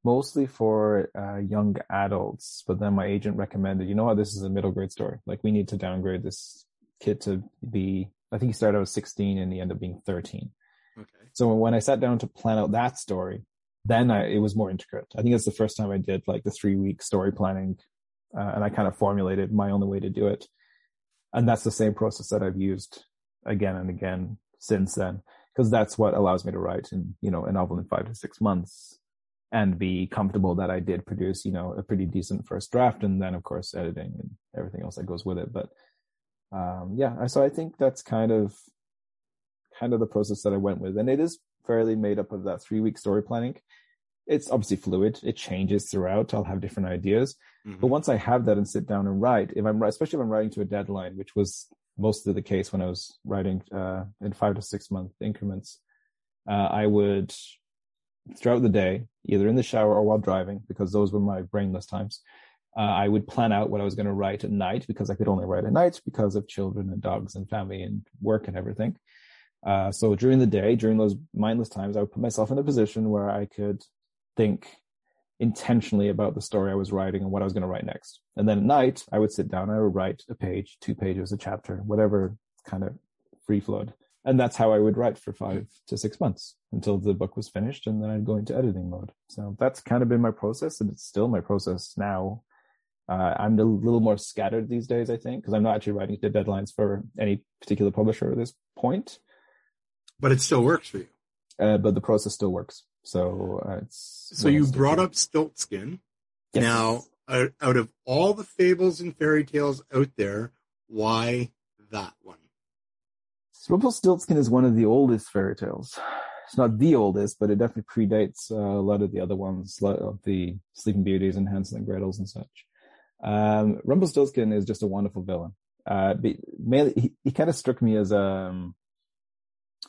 mostly for uh, young adults, but then my agent recommended, you know what, this is a middle grade story. Like we need to downgrade this kid to be, I think he started out 16 and he ended up being 13. Okay. So when I sat down to plan out that story, then I, it was more intricate. I think it's the first time I did like the three week story planning, uh, and I kind of formulated my own way to do it. And that's the same process that I've used again and again since then because that's what allows me to write in you know a novel in five to six months and be comfortable that I did produce you know a pretty decent first draft and then of course editing and everything else that goes with it but um yeah so I think that's kind of kind of the process that I went with and it is fairly made up of that three week story planning it's obviously fluid. It changes throughout. I'll have different ideas. Mhm. But once I have that and sit down and write, if I'm especially if I'm writing to a deadline, which was mostly the case when I was writing uh, in five to six month increments, uh, I would throughout the day, either in the shower or while driving, because those were my brainless times. Uh, I would plan out what I was going to write at night because I could only write at night because of children and dogs and family and work and everything. Uh, so during the day, during those mindless times, I would put myself in a position where I could think intentionally about the story I was writing and what I was going to write next. And then at night, I would sit down, I would write a page, two pages, a chapter, whatever kind of free flowed. And that's how I would write for five to six months until the book was finished. And then I'd go into editing mode. So that's kind of been my process. And it's still my process now. Uh, I'm a little more scattered these days, I think, because I'm not actually writing the deadlines for any particular publisher at this point. But it still works for you. Uh, but the process still works. So uh, it's So you brought up Stiltskin. Yes. Now, out, out of all the fables and fairy tales out there, why that one? Rumpelstiltskin is one of the oldest fairy tales. It's not the oldest, but it definitely predates uh, a lot of the other ones, of the Sleeping Beauties and Hansel and Gretel's and such. Um, Rumpelstiltskin is just a wonderful villain. Uh, mainly, he, he kind of struck me as um,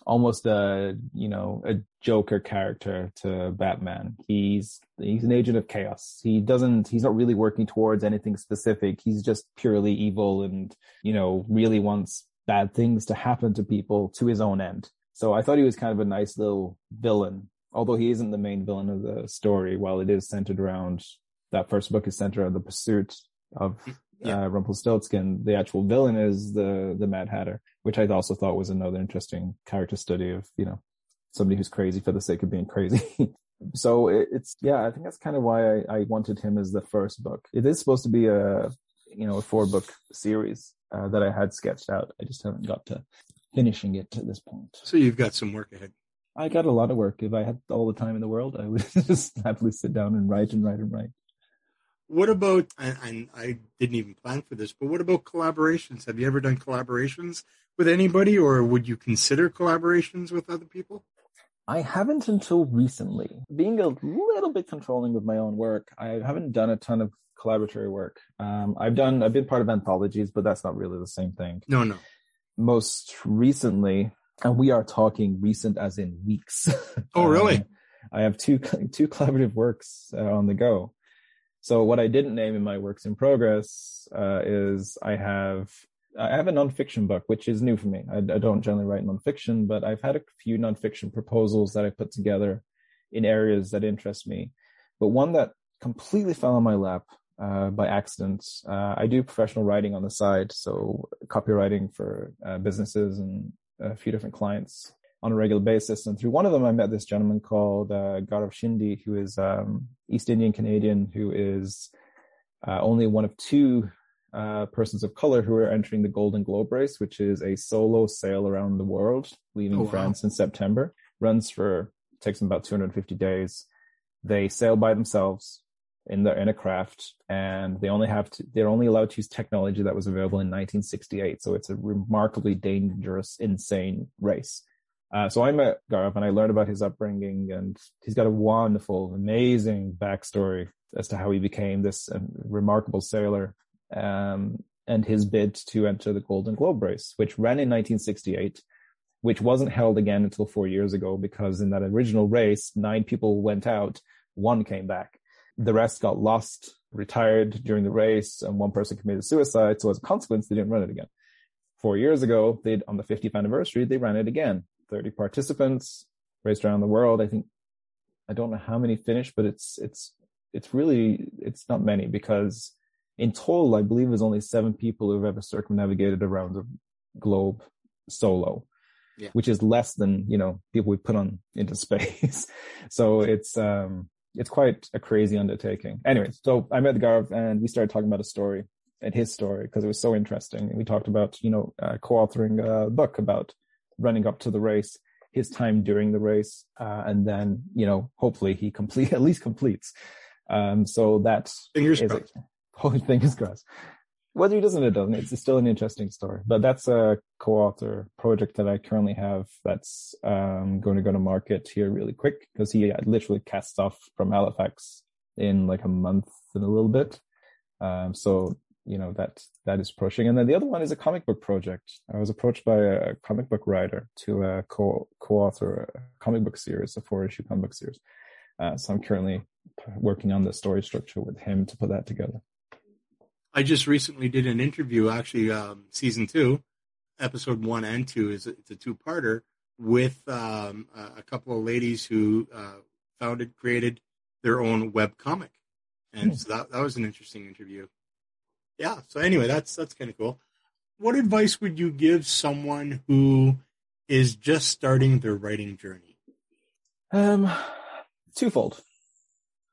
almost a you know a Joker character to Batman. He's he's an agent of chaos. He doesn't he's not really working towards anything specific. He's just purely evil and you know really wants bad things to happen to people to his own end. So I thought he was kind of a nice little villain, although he isn't the main villain of the story. While it is centered around that first book is centered on the pursuit of Yeah. uh, Rumpelstiltskin. The actual villain is the the Mad Hatter, which I also thought was another interesting character study of you know somebody who's crazy for the sake of being crazy. so it, it's yeah, I think that's kind of why I, I wanted him as the first book. It is supposed to be a you know a four book series uh, that I had sketched out. I just haven't got to finishing it at this point. So you've got some work ahead. I got a lot of work. If I had all the time in the world, I would just happily sit down and write and write and write. What about, and, and I didn't even plan for this, but what about collaborations? Have you ever done collaborations with anybody, or would you consider collaborations with other people? I haven't until recently. Being a little bit controlling with my own work, I haven't done a ton of collaboratory work. Um, I've done, I've been part of anthologies, but that's not really the same thing. No, no. Most recently, and we are talking recent as in weeks. Oh, really? Um, I have two two collaborative works uh, on the go. So what I didn't name in my works in progress uh, is I have I have a nonfiction book, which is new for me. I, I don't generally write nonfiction, but I've had a few nonfiction proposals that I put together in areas that interest me. But one that completely fell on my lap uh, by accident. Uh, I do professional writing on the side, so copywriting for uh, businesses and a few different clients on a regular basis. And through one of them, I met this gentleman called uh, Gaurav Shinde, who is um, East Indian Canadian, who is uh, only one of two uh, persons of color who are entering the Golden Globe race, which is a solo sail around the world, leaving Oh, wow. France in September. Runs for takes them about 250 days. They sail by themselves in the in a craft, and they only have to. They're only allowed to use technology that was available in 1968. So it's a remarkably dangerous, insane race. Uh, so I met Gaurav and I learned about his upbringing, and he's got a wonderful, amazing backstory as to how he became this um, remarkable sailor um, and his bid to enter the Golden Globe race, which ran in 1968, which wasn't held again until four years ago because in that original race, nine people went out, one came back. The rest got lost, retired during the race, and one person committed suicide. So as a consequence, they didn't run it again. Four years ago, they on the 50th anniversary, they ran it again. 30 participants raced around the world. I think I don't know how many finished, but it's it's it's really it's not many because in total, I believe there's only seven people who've ever circumnavigated around the globe solo, Yeah. which is less than you know people we put on into space. so it's um it's quite a crazy undertaking. Anyway, so I met Gaurav and we started talking about a story and his story because it was so interesting. And we talked about you know uh, co-authoring a book about running up to the race, his time during the race, uh, and then you know hopefully he complete at least completes. Um, so that Fingers is crossed. Holy fingers crossed. whether he doesn't or doesn't, it's still an interesting story. But that's a co-author project that I currently have that's um, going to go to market here really quick because he literally cast off from Halifax in like a month and a little bit. Um, so you know that that is pushing. And then the other one is a comic book project. I was approached by a comic book writer to uh, co co-author a comic book series, a four issue comic book series. Uh, so I'm currently working on the story structure with him to put that together. I just recently did an interview, actually, um, season two, episode one and two is a, it's a two parter with um, a couple of ladies who uh, founded, created their own web comic, and hmm. so that that was an interesting interview. Yeah. So anyway, that's that's kind of cool. What advice would you give someone who is just starting their writing journey? Um, twofold.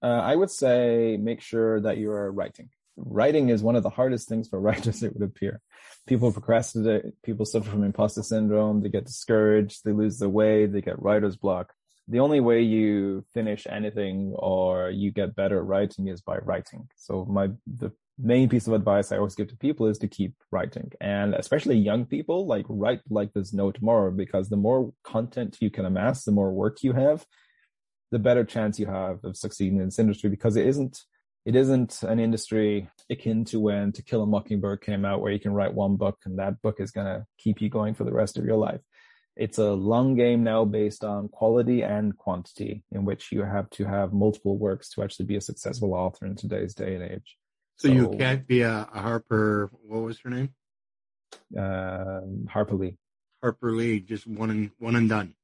Uh, I would say make sure that you are writing writing is one of the hardest things for writers, it would appear. People procrastinate, people suffer from imposter syndrome, they get discouraged, they lose their way, they get writer's block. The only way you finish anything or you get better at writing is by writing. So my, the main piece of advice I always give to people is to keep writing and especially young people, like write like there's no tomorrow because the more content you can amass, the more work you have, the better chance you have of succeeding in this industry because it isn't it isn't an industry akin to when To Kill a Mockingbird came out, where you can write one book and that book is going to keep you going for the rest of your life. It's a long game now based on quality and quantity, in which you have to have multiple works to actually be a successful author in today's day and age. So, so you can't be a, a, Harper. What was her name? Uh, Harper Lee. Harper Lee, just one and one and done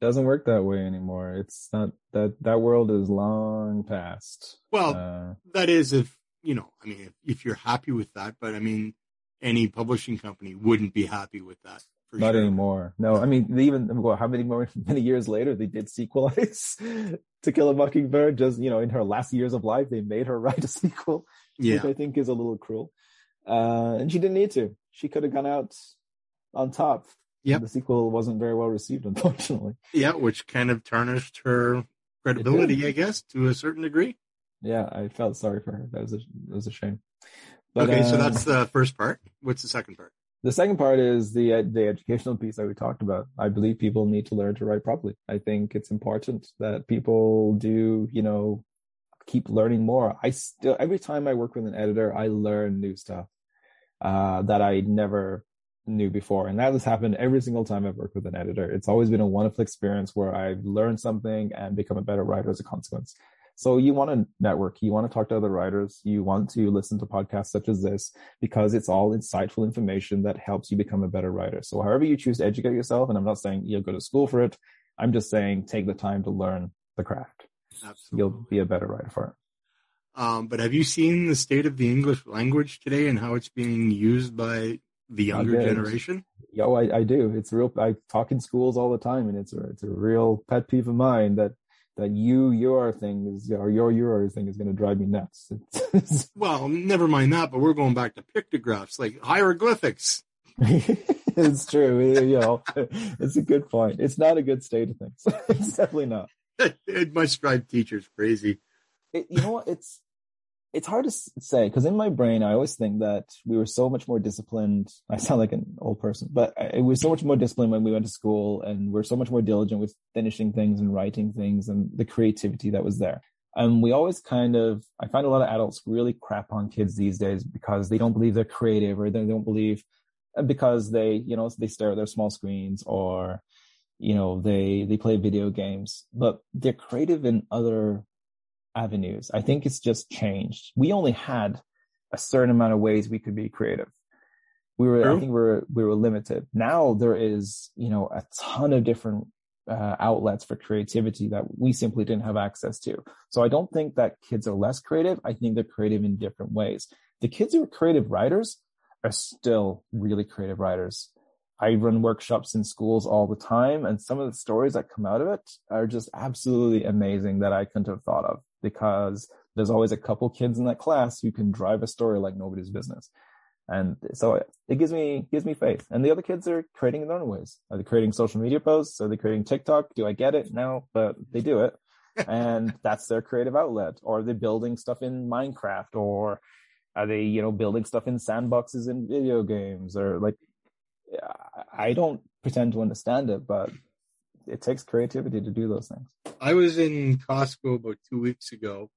doesn't work that way anymore. It's not that that world is long past. Well, uh, that is if you know. I mean, if, if, you're happy with that, but I mean, any publishing company wouldn't be happy with that. not sure. anymore. No, I mean, even well, how many more many years later they did sequelize To Kill a Mockingbird. Just you know, in her last years of life, they made her write a sequel, yeah. which I think is a little cruel. Uh, and she didn't need to. She could have gone out on top yeah, the sequel wasn't very well received, unfortunately. Yeah, which kind of tarnished her credibility, I guess, to a certain degree. Yeah, I felt sorry for her. That was a, that was a shame. But, okay, so that's the first part. What's the second part? The second part is the the educational piece that we talked about. I believe people need to learn to write properly. I think it's important that people do, you know, keep learning more. I still every time I work with an editor, I learn new stuff uh, that I never knew before. And that has happened every single time I've worked with an editor. It's always been a wonderful experience where I've learned something and become a better writer as a consequence. So you want to network, you want to talk to other writers, you want to listen to podcasts such as this because it's all insightful information that helps you become a better writer. So however you choose to educate yourself, and I'm not saying you'll go to school for it, I'm just saying take the time to learn the craft. Absolutely. You'll be a better writer for it. Um, but have you seen the state of the English language today and how it's being used by the younger generation? Yo, I, I do. It's real. I talk in schools all the time, and it's a it's a real pet peeve of mine that that you your thing is or your your thing is going to drive me nuts. well, never mind that, but we're going back to pictographs, like hieroglyphics. it's true. You know, it's a good point. It's not a good state of things. it's definitely not. it must drive teachers crazy. It, you know what? It's it's hard to say because in my brain I always think that we were so much more disciplined. I sound like an old person, but it was so much more disciplined when we went to school, and we're so much more diligent with finishing things and writing things and the creativity that was there. And we always kind of, I find a lot of adults really crap on kids these days because they don't believe they're creative or they don't believe uh, because they, you know, they stare at their small screens or, you know, they, they play video games, but they're creative in other avenues. I think it's just changed. We only had a certain amount of ways we could be creative. We were, True. I think we were, we were limited. Now there is, you know, a ton of different uh, outlets for creativity that we simply didn't have access to. So I don't think that kids are less creative. I think they're creative in different ways. The kids who are creative writers are still really creative writers. I run workshops in schools all the time, and some of the stories that come out of it are just absolutely amazing that I couldn't have thought of because there's always a couple kids in that class who can drive a story like nobody's business. And so it gives me gives me faith. And the other kids are creating in their own ways. Are they creating social media posts? Are they creating TikTok? Do I get it? No, but they do it. and that's their creative outlet. Or are they're building stuff in Minecraft or Are they, you know, building stuff in sandboxes in video games or like, I don't pretend to understand it, but it takes creativity to do those things. I was in Costco about two weeks ago,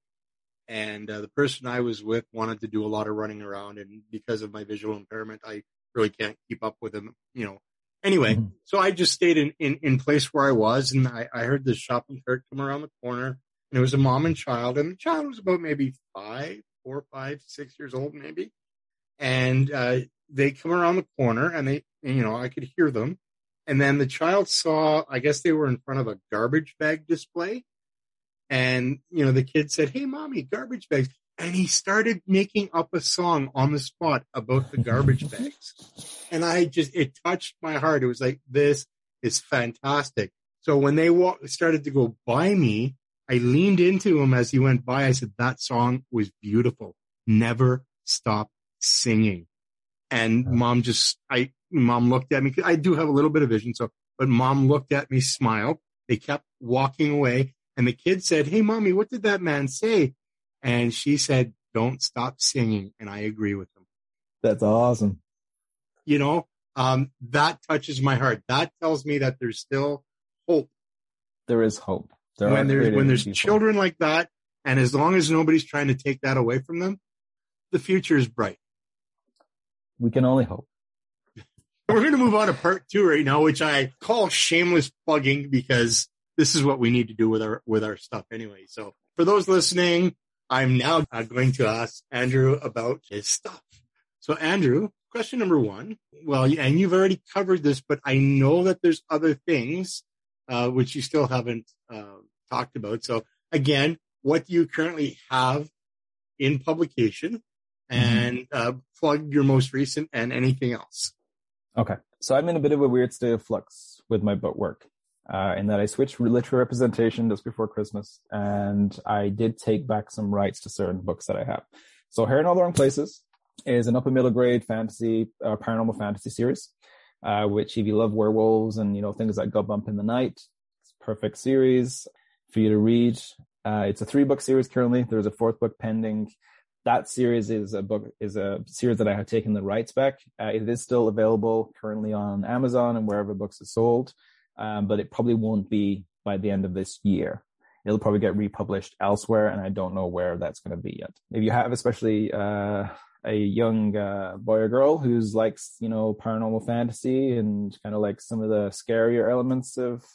and uh, the person I was with wanted to do a lot of running around, and because of my visual impairment, I really can't keep up with him. You know. Anyway, mm-hmm. so I just stayed in, in in place where I was, and I, I heard the shopping cart come around the corner, and it was a mom and child, and the child was about maybe five, four, five, six years old, maybe, and uh, they come around the corner, and they, you know, I could hear them and then the child saw, I guess they were in front of a garbage bag display. And, you know, the kid said, Hey, mommy, garbage bags. And he started making up a song on the spot about the garbage bags. And I just, it touched my heart. It was like, this is fantastic. So when they walk, started to go by me, I leaned into him as he went by. I said, that song was beautiful. Never stop singing. And mom just, I, Mom looked at me. I do have a little bit of vision. So, but mom looked at me, smiled. They kept walking away. And the kid said, Hey, mommy, what did that man say? And she said, Don't stop singing. And I agree with him. That's awesome. You know, um, that touches my heart. That tells me that there's still hope. There is hope. There when there's when there's people. children like that, and as long as nobody's trying to take that away from them, the future is bright. We can only hope. We're going to move on to part two right now, which I call shameless plugging because this is what we need to do with our with our stuff anyway. So for those listening, I'm now going to ask Andrew about his stuff. So Andrew, question number one. Well, and you've already covered this, but I know that there's other things uh, which you still haven't uh, talked about. So again, what do you currently have in publication? Mm-hmm. And uh, plug your most recent and anything else. Okay. So I'm in a bit of a weird state of flux with my book work. Uh, in that I switched literary representation just before Christmas, and I did take back some rights to certain books that I have. So, Hairy in All the Wrong Places is an upper middle grade fantasy, uh, paranormal fantasy series, uh, which if you love werewolves and you know things like Go Bump in the Night, it's perfect series for you to read. Uh, it's a three book series currently. There's a fourth book pending that series is a book is a series that I have taken the rights back. Uh, it is still available currently on Amazon and wherever books are sold, um, but it probably won't be by the end of this year. It'll probably get republished elsewhere, and I don't know where that's going to be yet. If you have, especially uh, a young uh, boy or girl who's likes you know paranormal fantasy and kind of like some of the scarier elements of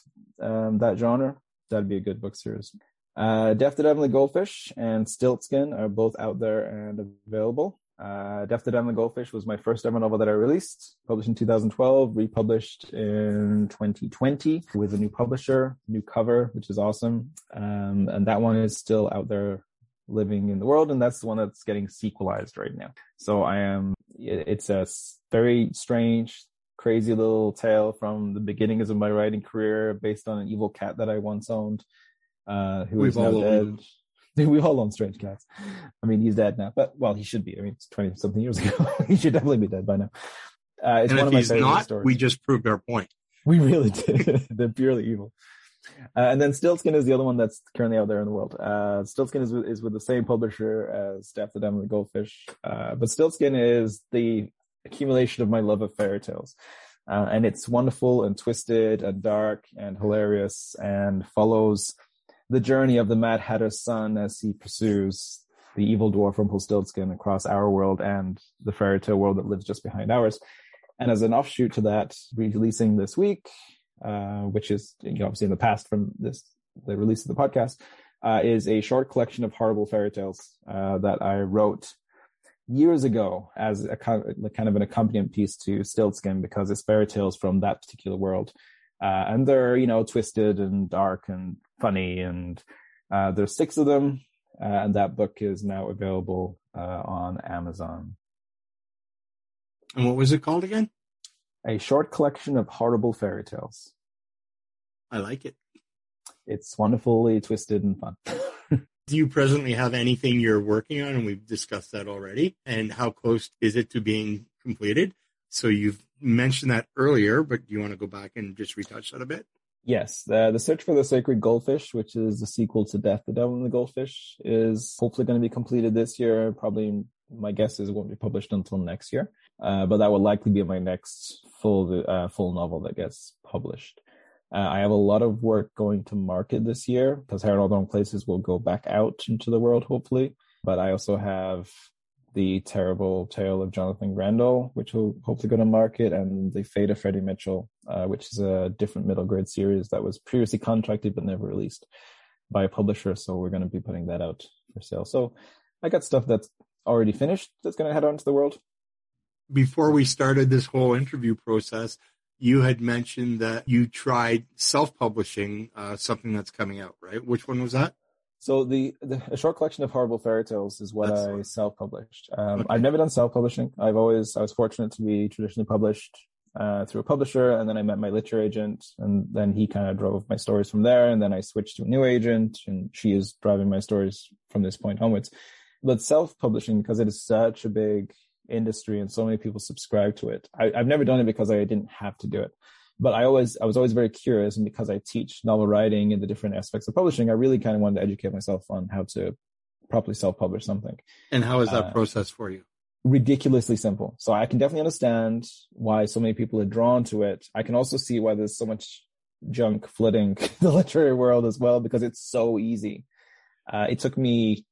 um, that genre, that'd be a good book series. Uh, Death to Devil the Goldfish and Stiltskin are both out there and available. Uh, Death to Devil the Goldfish was my first ever novel that I released, published in 2012, republished in 2020 with a new publisher, new cover, which is awesome. Um, and that one is still out there living in the world, and that's the one that's getting sequelized right now. So I am, it's a very strange, crazy little tale from the beginnings of my writing career based on an evil cat that I once owned uh, who We've is now dead. we all own strange cats. I mean, he's dead now, but well, he should be. I mean, it's twenty something years ago. he should definitely be dead by now. Uh, it's and one of my favorite not, stories. We just proved our point. We really did. They're purely evil. Uh, and then Stiltskin is the other one that's currently out there in the world. Uh, Stiltskin is with, is with the same publisher as Death the Devil and the Goldfish. Uh, but Stiltskin is the accumulation of my love of fairy tales. Uh, and it's wonderful and twisted and dark and hilarious and follows the journey of the Mad Hatter's son as he pursues the evil dwarf Rumpelstiltskin across our world and the fairy tale world that lives just behind ours. And as an offshoot to that, releasing this week, uh, which is obviously in the past from this the release of the podcast, uh, is a short collection of horrible fairy tales uh, that I wrote years ago as a kind of an accompaniment piece to Stiltskin because it's fairy tales from that particular world. Uh, and they're, you know, twisted and dark and funny. And uh, there's six of them. Uh, and that book is now available uh, on Amazon. And what was it called again? A short collection of horrible fairy tales. I like it. It's wonderfully twisted and fun. Do you presently have anything you're working on? And we've discussed that already. And how close is it to being completed? So you've mentioned that earlier, but do you want to go back and just retouch that a bit? Yes, the, the Search for the Sacred Goldfish, which is the sequel to Death, the Devil and the Goldfish, is hopefully going to be completed this year, probably my guess is it won't be published until next year. Uh, but that will likely be my next full uh, full novel that gets published. Uh, I have a lot of work going to market this year because Harold Own Places will go back out into the world, hopefully. But I also have the terrible tale of Jonathan Randall, which will hopefully go to market, and the fate of Freddie Mitchell, uh, which is a different middle grade series that was previously contracted but never released by a publisher. So we're going to be putting that out for sale. So I got stuff that's already finished that's going to head out into the world. Before we started this whole interview process, you had mentioned that you tried self-publishing uh, something that's coming out, right? Which one was that? So the, the a short collection of horrible fairy tales is what That's I self-published. Um, okay. I've never done self-publishing. I've always I was fortunate to be traditionally published uh, through a publisher, and then I met my literature agent, and then he kind of drove my stories from there. And then I switched to a new agent, and she is driving my stories from this point onwards. But self-publishing, because it is such a big industry and so many people subscribe to it, I, I've never done it because I didn't have to do it but I always I was always very curious, and because I teach novel writing and the different aspects of publishing, I really kind of wanted to educate myself on how to properly self-publish something. And how is that uh, process for you? Ridiculously simple. So I can definitely understand why so many people are drawn to it. I can also see why there's so much junk flooding the literary world as well because it's so easy. Uh, it took me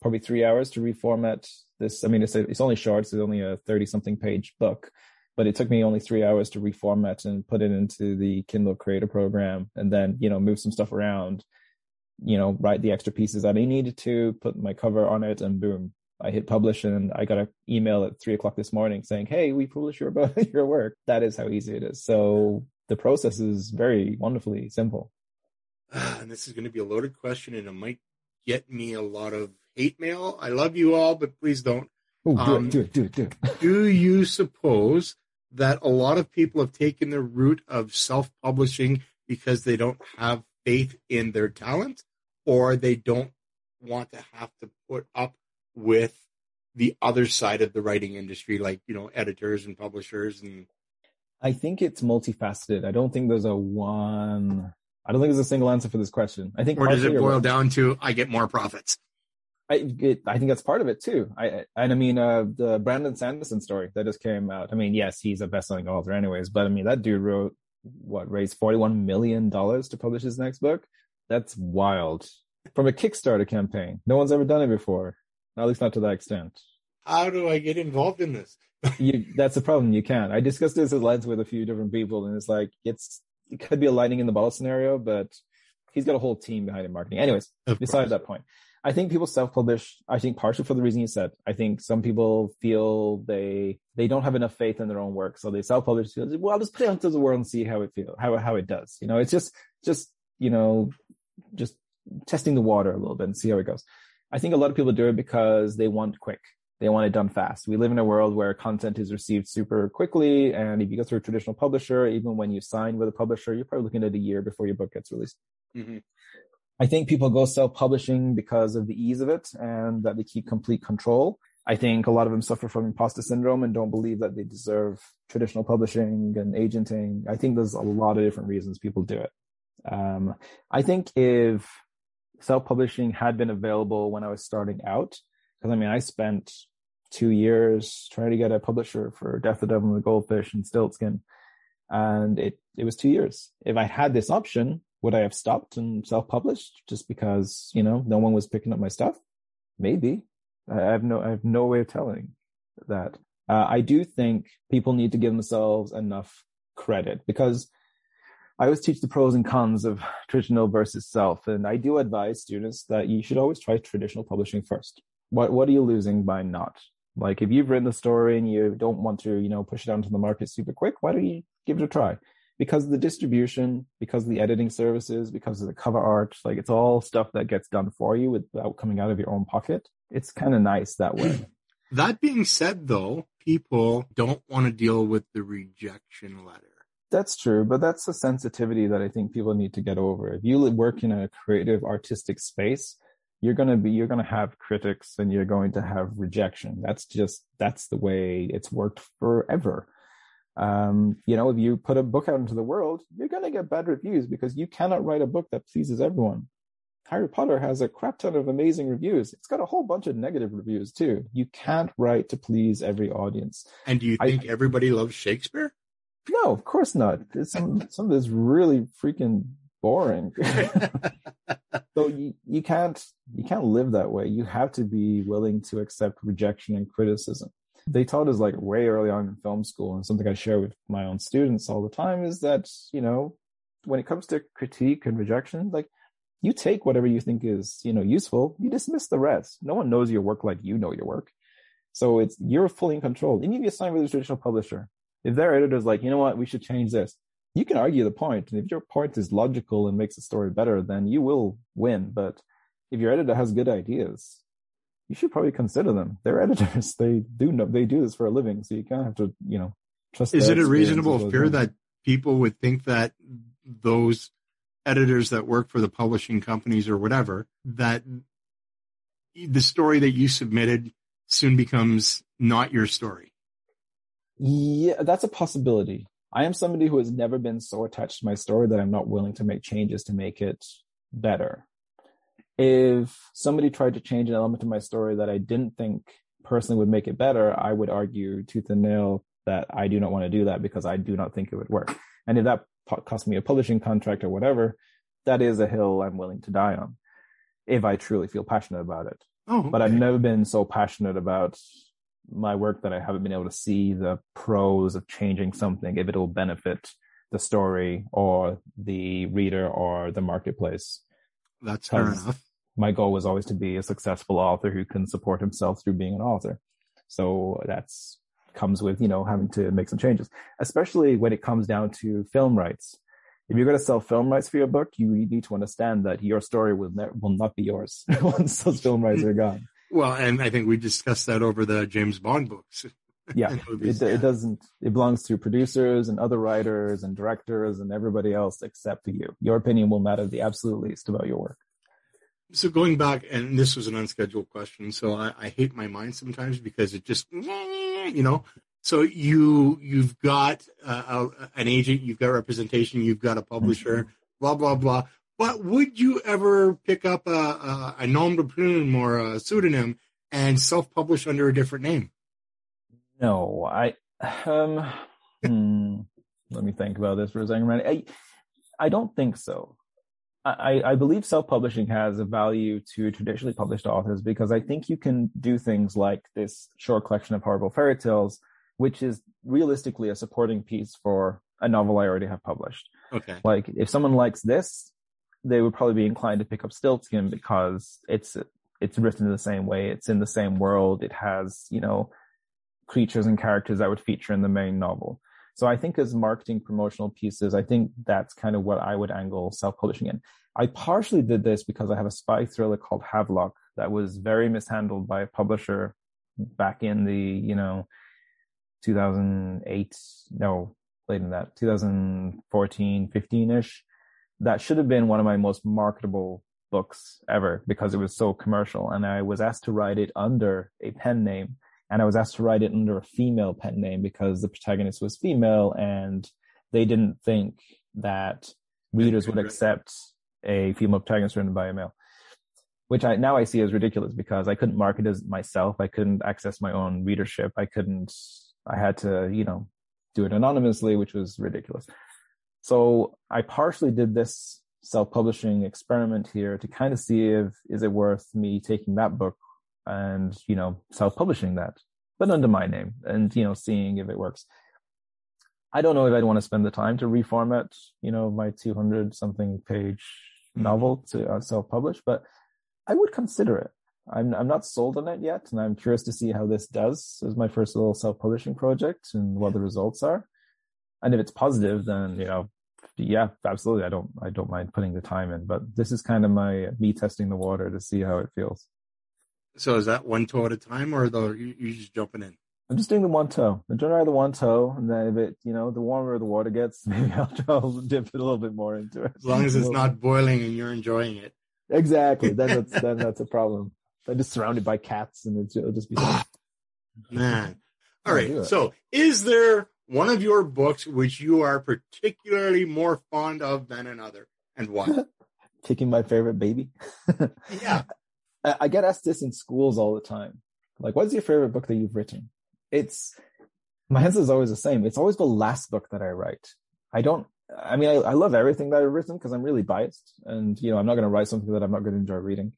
probably three hours to reformat this. I mean, it's a, it's only short. It's only a thirty something page book, but it took me only three hours to reformat and put it into the Kindle Creator program, and then you know move some stuff around, you know, write the extra pieces that I needed to, put my cover on it, and boom, I hit publish, and I got an email at three o'clock this morning saying, "Hey, we publish your your work." That is how easy it is. So the process is very wonderfully simple. And this is going to be a loaded question, and it might get me a lot of hate mail. I love you all, but please don't. Oh, do um, it, do it, do it, do it. do you suppose that a lot of people have taken the route of self publishing because they don't have faith in their talent or they don't want to have to put up with the other side of the writing industry, like, you know, editors and publishers and I think it's multifaceted. I don't think there's a one I don't think there's a single answer for this question. I think Or does it boil down to I get more profits? I it, I think that's part of it too. I and I mean uh, the Brandon Sanderson story that just came out. I mean, yes, he's a best-selling author, anyways, but I mean that dude wrote what raised forty-one million dollars to publish his next book. That's wild from a Kickstarter campaign. No one's ever done it before, at least not to that extent. How do I get involved in this? you, that's the problem. You can't. I discussed this at length with a few different people, and it's like it's it could be a lightning in the bottle scenario, but he's got a whole team behind him marketing. Anyways, beside that point. I think people self-publish. I think partially for the reason you said. I think some people feel they they don't have enough faith in their own work, so they self-publish. Well, I'll just put it out to the world and see how it feels, how how it does. You know, it's just just you know, just testing the water a little bit and see how it goes. I think a lot of people do it because they want quick. They want it done fast. We live in a world where content is received super quickly, and if you go through a traditional publisher, even when you sign with a publisher, you're probably looking at a year before your book gets released. Mm-hmm. I think people go self-publishing because of the ease of it and that they keep complete control. I think a lot of them suffer from imposter syndrome and don't believe that they deserve traditional publishing and agenting. I think there's a lot of different reasons people do it. Um, I think if self-publishing had been available when I was starting out, because I mean, I spent two years trying to get a publisher for Death of the Devil and the Goldfish and Stiltskin, and it it was two years. If I had this option, would I have stopped and self-published just because you know no one was picking up my stuff? Maybe. I have no I have no way of telling that. Uh, I do think people need to give themselves enough credit because I always teach the pros and cons of traditional versus self, and I do advise students that you should always try traditional publishing first. What what are you losing by not? Like if you've written the story and you don't want to, you know, push it out into the market super quick, why don't you give it a try? because the distribution, because the editing services, because of the cover art, like it's all stuff that gets done for you without coming out of your own pocket. It's kind of nice that way. that being said, though, people don't want to deal with the rejection letter. That's true, but that's a sensitivity that I think people need to get over. If you work in a creative, artistic space, you're going to be, you're going to have critics and you're going to have rejection. That's just, that's the way it's worked forever um, you know, if you put a book out into the world, you're going to get bad reviews because you cannot write a book that pleases everyone. Harry Potter has a crap ton of amazing reviews. It's got a whole bunch of negative reviews too. You can't write to please every audience. And do you think I, everybody loves Shakespeare? No, of course not. It's some some of this really freaking boring. so you, you can't you can't live that way. You have to be willing to accept rejection and criticism. They taught us like way early on in film school, and something I share with my own students all the time is that, you know, when it comes to critique and rejection, like you take whatever you think is, you know, useful, you dismiss the rest. No one knows your work like you know your work. So it's you're fully in control. And you be signed with a traditional publisher. If their editor's like, you know what, we should change this, you can argue the point. And if your point is logical and makes the story better, then you will win. But if your editor has good ideas, you should probably consider them. They're editors. They do know they do this for a living. So you kind of have to, you know, trust. Is it a reasonable fear that people would think that those editors that work for the publishing companies or whatever that the story that you submitted soon becomes not your story? Yeah, that's a possibility. I am somebody who has never been so attached to my story that I'm not willing to make changes to make it better. If somebody tried to change an element of my story that I didn't think personally would make it better, I would argue tooth and nail that I do not want to do that because I do not think it would work. And if that cost me a publishing contract or whatever, that is a hill I'm willing to die on if I truly feel passionate about it. Oh, okay. But I've never been so passionate about my work that I haven't been able to see the pros of changing something if it will benefit the story or the reader or the marketplace. That's fair enough. My goal was always to be a successful author who can support himself through being an author. So that's comes with, you know, having to make some changes, especially when it comes down to film rights. If you're going to sell film rights for your book, you need to understand that your story will ne- will not be yours once those film rights are gone. Well, and I think we discussed that over the James Bond books. yeah, it, it doesn't. It belongs to producers and other writers and directors and everybody else except for you. Your opinion will matter the absolute least about your work. So going back, and this was an unscheduled question, so I, I hate my mind sometimes because it just, you know. So you you've got uh, an agent, you've got representation, you've got a publisher, mm-hmm. blah blah blah. But would you ever pick up a, a, a nom de plume or a pseudonym and self-publish under a different name? No, I. Um, hmm, let me think about this for a second. I, I don't think so. I, I believe self-publishing has a value to traditionally published authors because I think you can do things like this short collection of horrible fairy tales, which is realistically a supporting piece for a novel I already have published. Okay. Like if someone likes this, they would probably be inclined to pick up Stiltskin because it's it's written in the same way. It's in the same world. It has you know creatures and characters that would feature in the main novel. So I think as marketing promotional pieces, I think that's kind of what I would angle self-publishing in. I partially did this because I have a spy thriller called Havelock that was very mishandled by a publisher back in the, you know, 2008, no, later than that, 2014, 15 ish that should have been one of my most marketable books ever because it was so commercial. And I was asked to write it under a pen name. And I was asked to write it under a female pen name because the protagonist was female and they didn't think that readers would accept a female protagonist written by a male. Which I now I see as ridiculous because I couldn't market as myself. I couldn't access my own readership. I couldn't I had to, you know, do it anonymously, which was ridiculous. So I partially did this self-publishing experiment here to kind of see if is it worth me taking that book and you know self-publishing that, but under my name and you know seeing if it works. I don't know if I'd want to spend the time to reformat you know my 200 something page novel to uh, self-publish, but I would consider it. I'm I'm not sold on it yet, and I'm curious to see how this does as my first little self-publishing project and what the results are and if it's positive, then you know, yeah, absolutely. I don't I don't mind putting the time in, but this is kind of my me testing the water to see how it feels. So is that one toe at a time, or though you just jumping in? I'm just doing the one toe. I dry the one toe, and then if it, you know, the warmer the water gets, maybe I'll to dip it a little bit more into it. As long as it's not boiling and you're enjoying it. Exactly. Then that's then that's a problem. I'm just surrounded by cats, and it'll just be. Man. All right. So, is there one of your books which you are particularly more fond of than another, and why? picking my favorite baby. Yeah. I I get asked this in schools all the time. Like, what's your favorite book that you've written? It's my answer is always the same. It's always the last book that I write. I don't. I mean, I, I love everything that I've written because I'm really biased, and you know, I'm not going to write something that I'm not going to enjoy reading.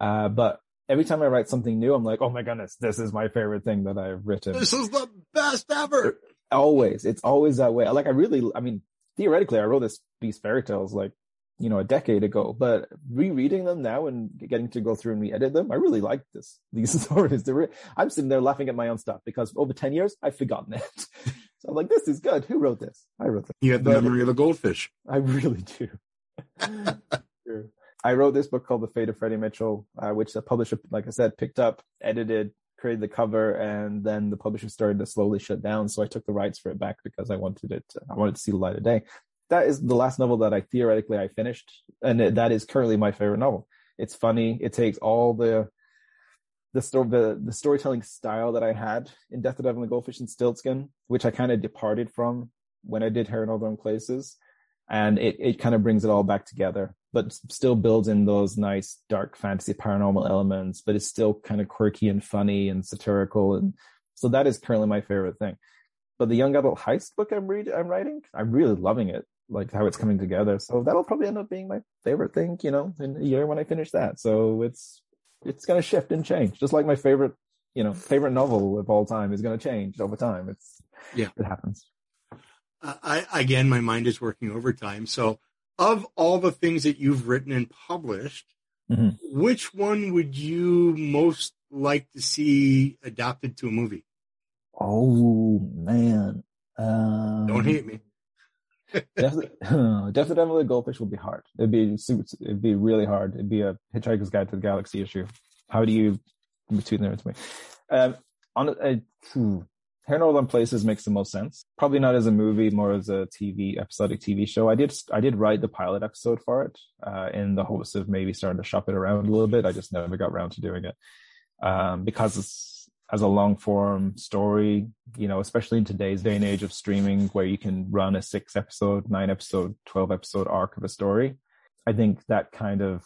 Uh, but every time I write something new, I'm like, oh my goodness, this is my favorite thing that I've written. This is the best ever. Always it's always that way. Like i really i mean theoretically i wrote this these fairy tales like you know a decade ago but rereading them now and getting to go through and re-edit them i really like this these stories. Re- i'm sitting there laughing at my own stuff because over 10 years i've forgotten it. So i'm like this is good. Who wrote this? I wrote this. You have the memory of a goldfish. i really do. I wrote this book called the fate of freddie mitchell uh, which the publisher like i said picked up edited created the cover and then the publisher started to slowly shut down. So i took the rights for it back because i wanted it to, i wanted to see the light of day. That is the last novel that i theoretically i finished and it, that is currently my favorite novel. It's funny. It takes all the the story the, the storytelling style that i had in death of the devil and goldfish and stiltskin which i kind of departed from when i did Hairy in all Wrong places and it, it kind of brings it all back together but still builds in those nice dark fantasy paranormal elements but it's still kind of quirky and funny and satirical. And so that is currently my favorite thing. But the young adult heist book i'm reading i'm writing i'm really loving it like how it's coming together. So that'll probably end up being my favorite thing you know in a year when i finish that. So it's it's going to shift and change just like my favorite you know favorite novel of all time is going to change over time. It's Yeah. it happens I again, my mind is working overtime. So, of all the things that you've written and published, Mhm. which one would you most like to see adapted to a movie? oh man um, Don't hate me. Definitely, Death of Devil Goldfish would be hard. It'd be it'd be really hard. It'd be a Hitchhiker's Guide to the Galaxy issue. How do you between there to me? Um, on a, Hairy in All Places makes the most sense. Probably not as a movie, more as a TV episodic TV show. I did I did write the pilot episode for it uh, in the hopes of maybe starting to shop it around a little bit. I just never got around to doing it um, because as a long form story, you know, especially in today's day and age of streaming where you can run a six episode, nine episode, 12 episode arc of a story. I think that kind of,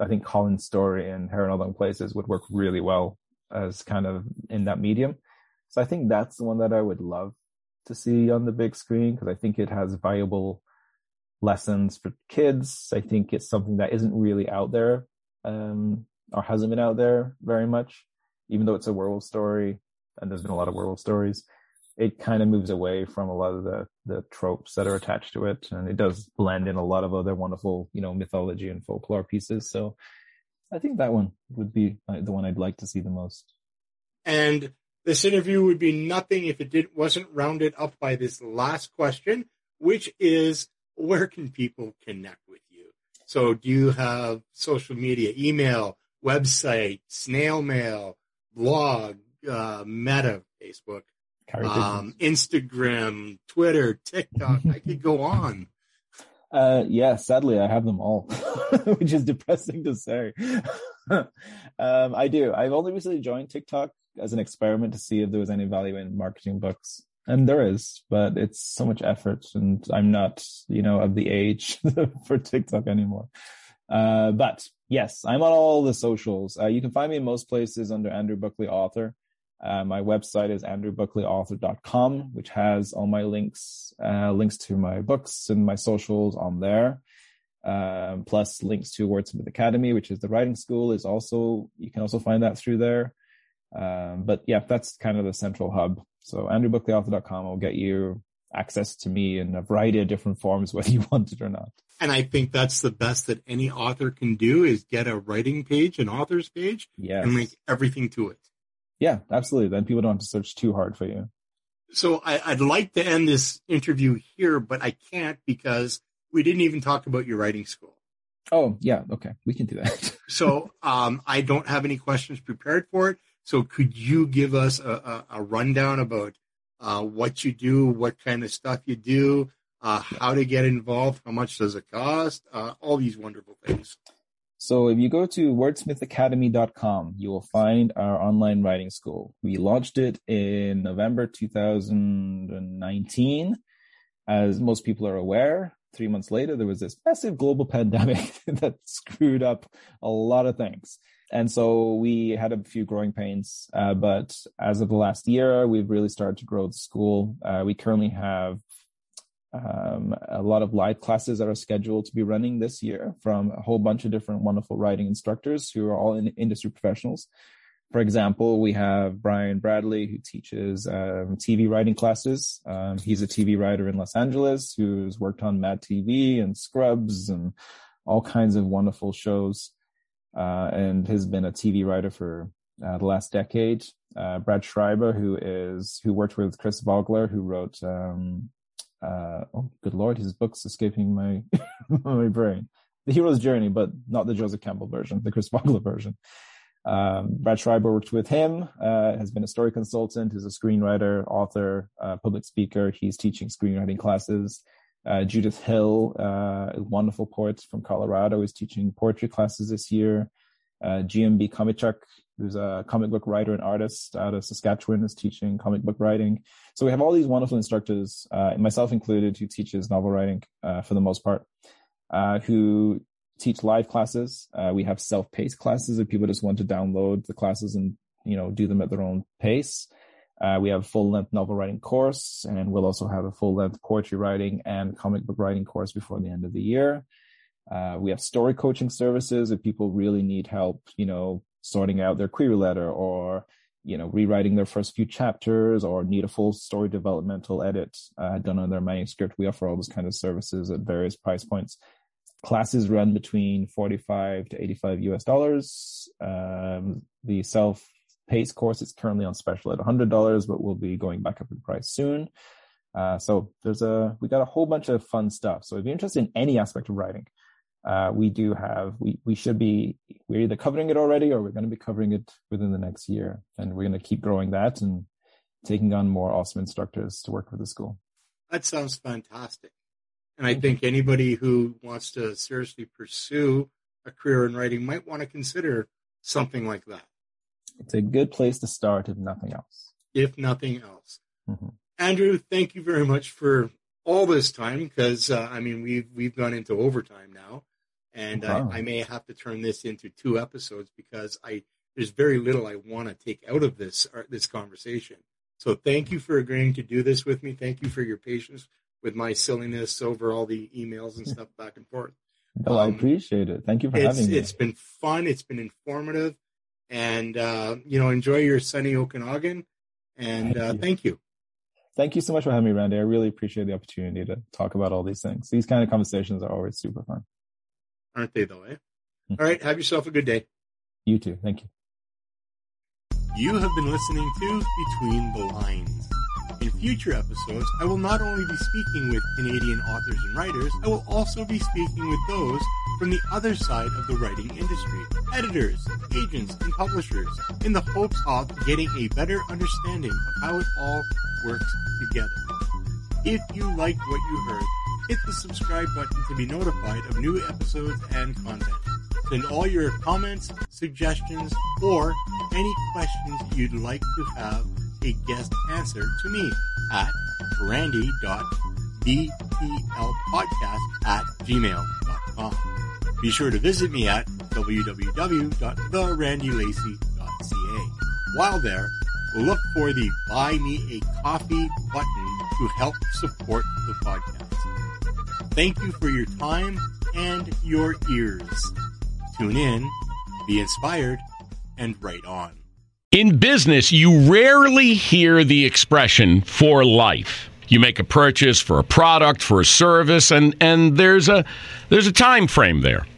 I think Colin's story in Hairy in All Places would work really well as kind of in that medium. So I think that's the one that I would love to see on the big screen because I think it has valuable lessons for kids. I think it's something that isn't really out there, um, or hasn't been out there very much even though it's a werewolf story and there's been a lot of werewolf stories, it kind of moves away from a lot of the, the tropes that are attached to it. And it does blend in a lot of other wonderful, you know, mythology and folklore pieces. So I think that one would be uh, the one I'd like to see the most. And this interview would be nothing if it didn't wasn't rounded up by this last question, which is where can people connect with you? So do you have social media, email, website, snail mail, blog, uh, Meta, Facebook, um, Instagram, Twitter, TikTok? I could go on. Uh, yeah, sadly, I have them all, which is depressing to say. um, I do. I've only recently joined TikTok as an experiment to see if there was any value in marketing books. And there is, but it's so much effort and I'm not, you know, of the age for TikTok anymore. Uh, but yes, I'm on all the socials. Uh, you can find me in most places under Andrew Buckley Author. Uh, my website is andrewbuckleyauthor.com, which has all my links, uh, links to my books and my socials on there. Um, plus links to Wordsmith Academy, which is the writing school is also, you can also find that through there. Um, but yeah, that's kind of the central hub. So andrewbuckleyauthor.com will get you access to me in a variety of different forms, whether you want it or not. And I think that's the best that any author can do is get a writing page, an author's page, Yes. and link everything to it. Yeah, absolutely. Then people don't have to search too hard for you. So I, I'd like to end this interview here, but I can't because we didn't even talk about your writing school. Oh, yeah. Okay. We can do that. So um, I don't have any questions prepared for it. So could you give us a, a, a rundown about uh, what you do, what kind of stuff you do, uh, how to get involved, how much does it cost, uh, all these wonderful things. So if you go to wordsmithacademy.com, you will find our online writing school. We launched it in November 2019. As most people are aware, three months later, there was this massive global pandemic that screwed up a lot of things. And so we had a few growing pains. Uh, but as of the last year, we've really started to grow the school. Uh, we currently have um, a lot of live classes that are scheduled to be running this year from a whole bunch of different wonderful writing instructors who are all in industry professionals. For example, we have Brian Bradley who teaches um, TV writing classes. Um, he's a TV writer in Los Angeles who's worked on Mad TV and Scrubs and all kinds of wonderful shows, uh, and has been a TV writer for uh, the last decade. Uh, Brad Schreiber, who is who worked with Chris Vogler, who wrote um, uh, oh good lord, his book's escaping my my brain. The Hero's Journey, but not the Joseph Campbell version, the Chris Vogler version. Um, Brad Schreiber worked with him, uh, has been a story consultant, is a screenwriter, author, uh, public speaker. He's teaching screenwriting classes. Uh, Judith Hill, uh, a wonderful poet from Colorado, is teaching poetry classes this year. Uh, GMB Chomichuk, who's a comic book writer and artist out of Saskatchewan, is teaching comic book writing. So we have all these wonderful instructors, uh, myself included, who teaches novel writing for the most part, who teach live classes. Uh, we have self-paced classes if people just want to download the classes and you know do them at their own pace. Uh, we have a full-length novel writing course, and we'll also have a full-length poetry writing and comic book writing course before the end of the year. Uh, we have story coaching services if people really need help, you know, sorting out their query letter or you know rewriting their first few chapters or need a full story developmental edit uh, done on their manuscript. We offer all those kind of services at various price points classes run between 45 to 85 US dollars. Um, the self paced course. It's currently on special at $100, but we'll be going back up in price soon. Uh, so there's a, we got a whole bunch of fun stuff. So if you're interested in any aspect of writing, uh, we do have, we, we should be, we're either covering it already or we're going to be covering it within the next year. And we're going to keep growing that and taking on more awesome instructors to work with the school. That sounds fantastic. And I think anybody who wants to seriously pursue a career in writing might want to consider something like that. It's a good place to start, if nothing else. If nothing else. Mm-hmm. Andrew, thank you very much for all this time because uh, I mean we've we've gone into overtime now, and wow. I, I, may have to turn this into two episodes because I there's very little I want to take out of this uh, this conversation. So thank you for agreeing to do this with me. Thank you for your patience with my silliness over all the emails and stuff back and forth. No, um, I appreciate it. Thank you for having me. It's been fun. It's been informative, and uh, you know, enjoy your sunny Okanagan. And thank, uh, you. thank you. Thank you so much for having me, Randy. I really appreciate the opportunity to talk about all these things. These kind of conversations are always super fun. Aren't they, though? Eh? Hmm. all right. Have yourself a good day. You too. Thank you. You have been listening to Between the Lines. In future episodes, I will not only be speaking with Canadian authors and writers, I will also be speaking with those from the other side of the writing industry, editors, agents, and publishers, in the hopes of getting a better understanding of how it all works together. If you liked what you heard, hit the subscribe button to be notified of new episodes and content. Send all your comments, suggestions, or any questions you'd like to have a guest answer to me at randy.bplpodcast at gmail.com. Be sure to visit me at www.therandylacey.ca. While there, look for the Buy Me a Coffee button to help support the podcast. Thank you for your time and your ears. Tune in, be inspired, and write on. In business, you rarely hear the expression for life. You make a purchase for a product, for a service, and, and there's a there's a time frame there.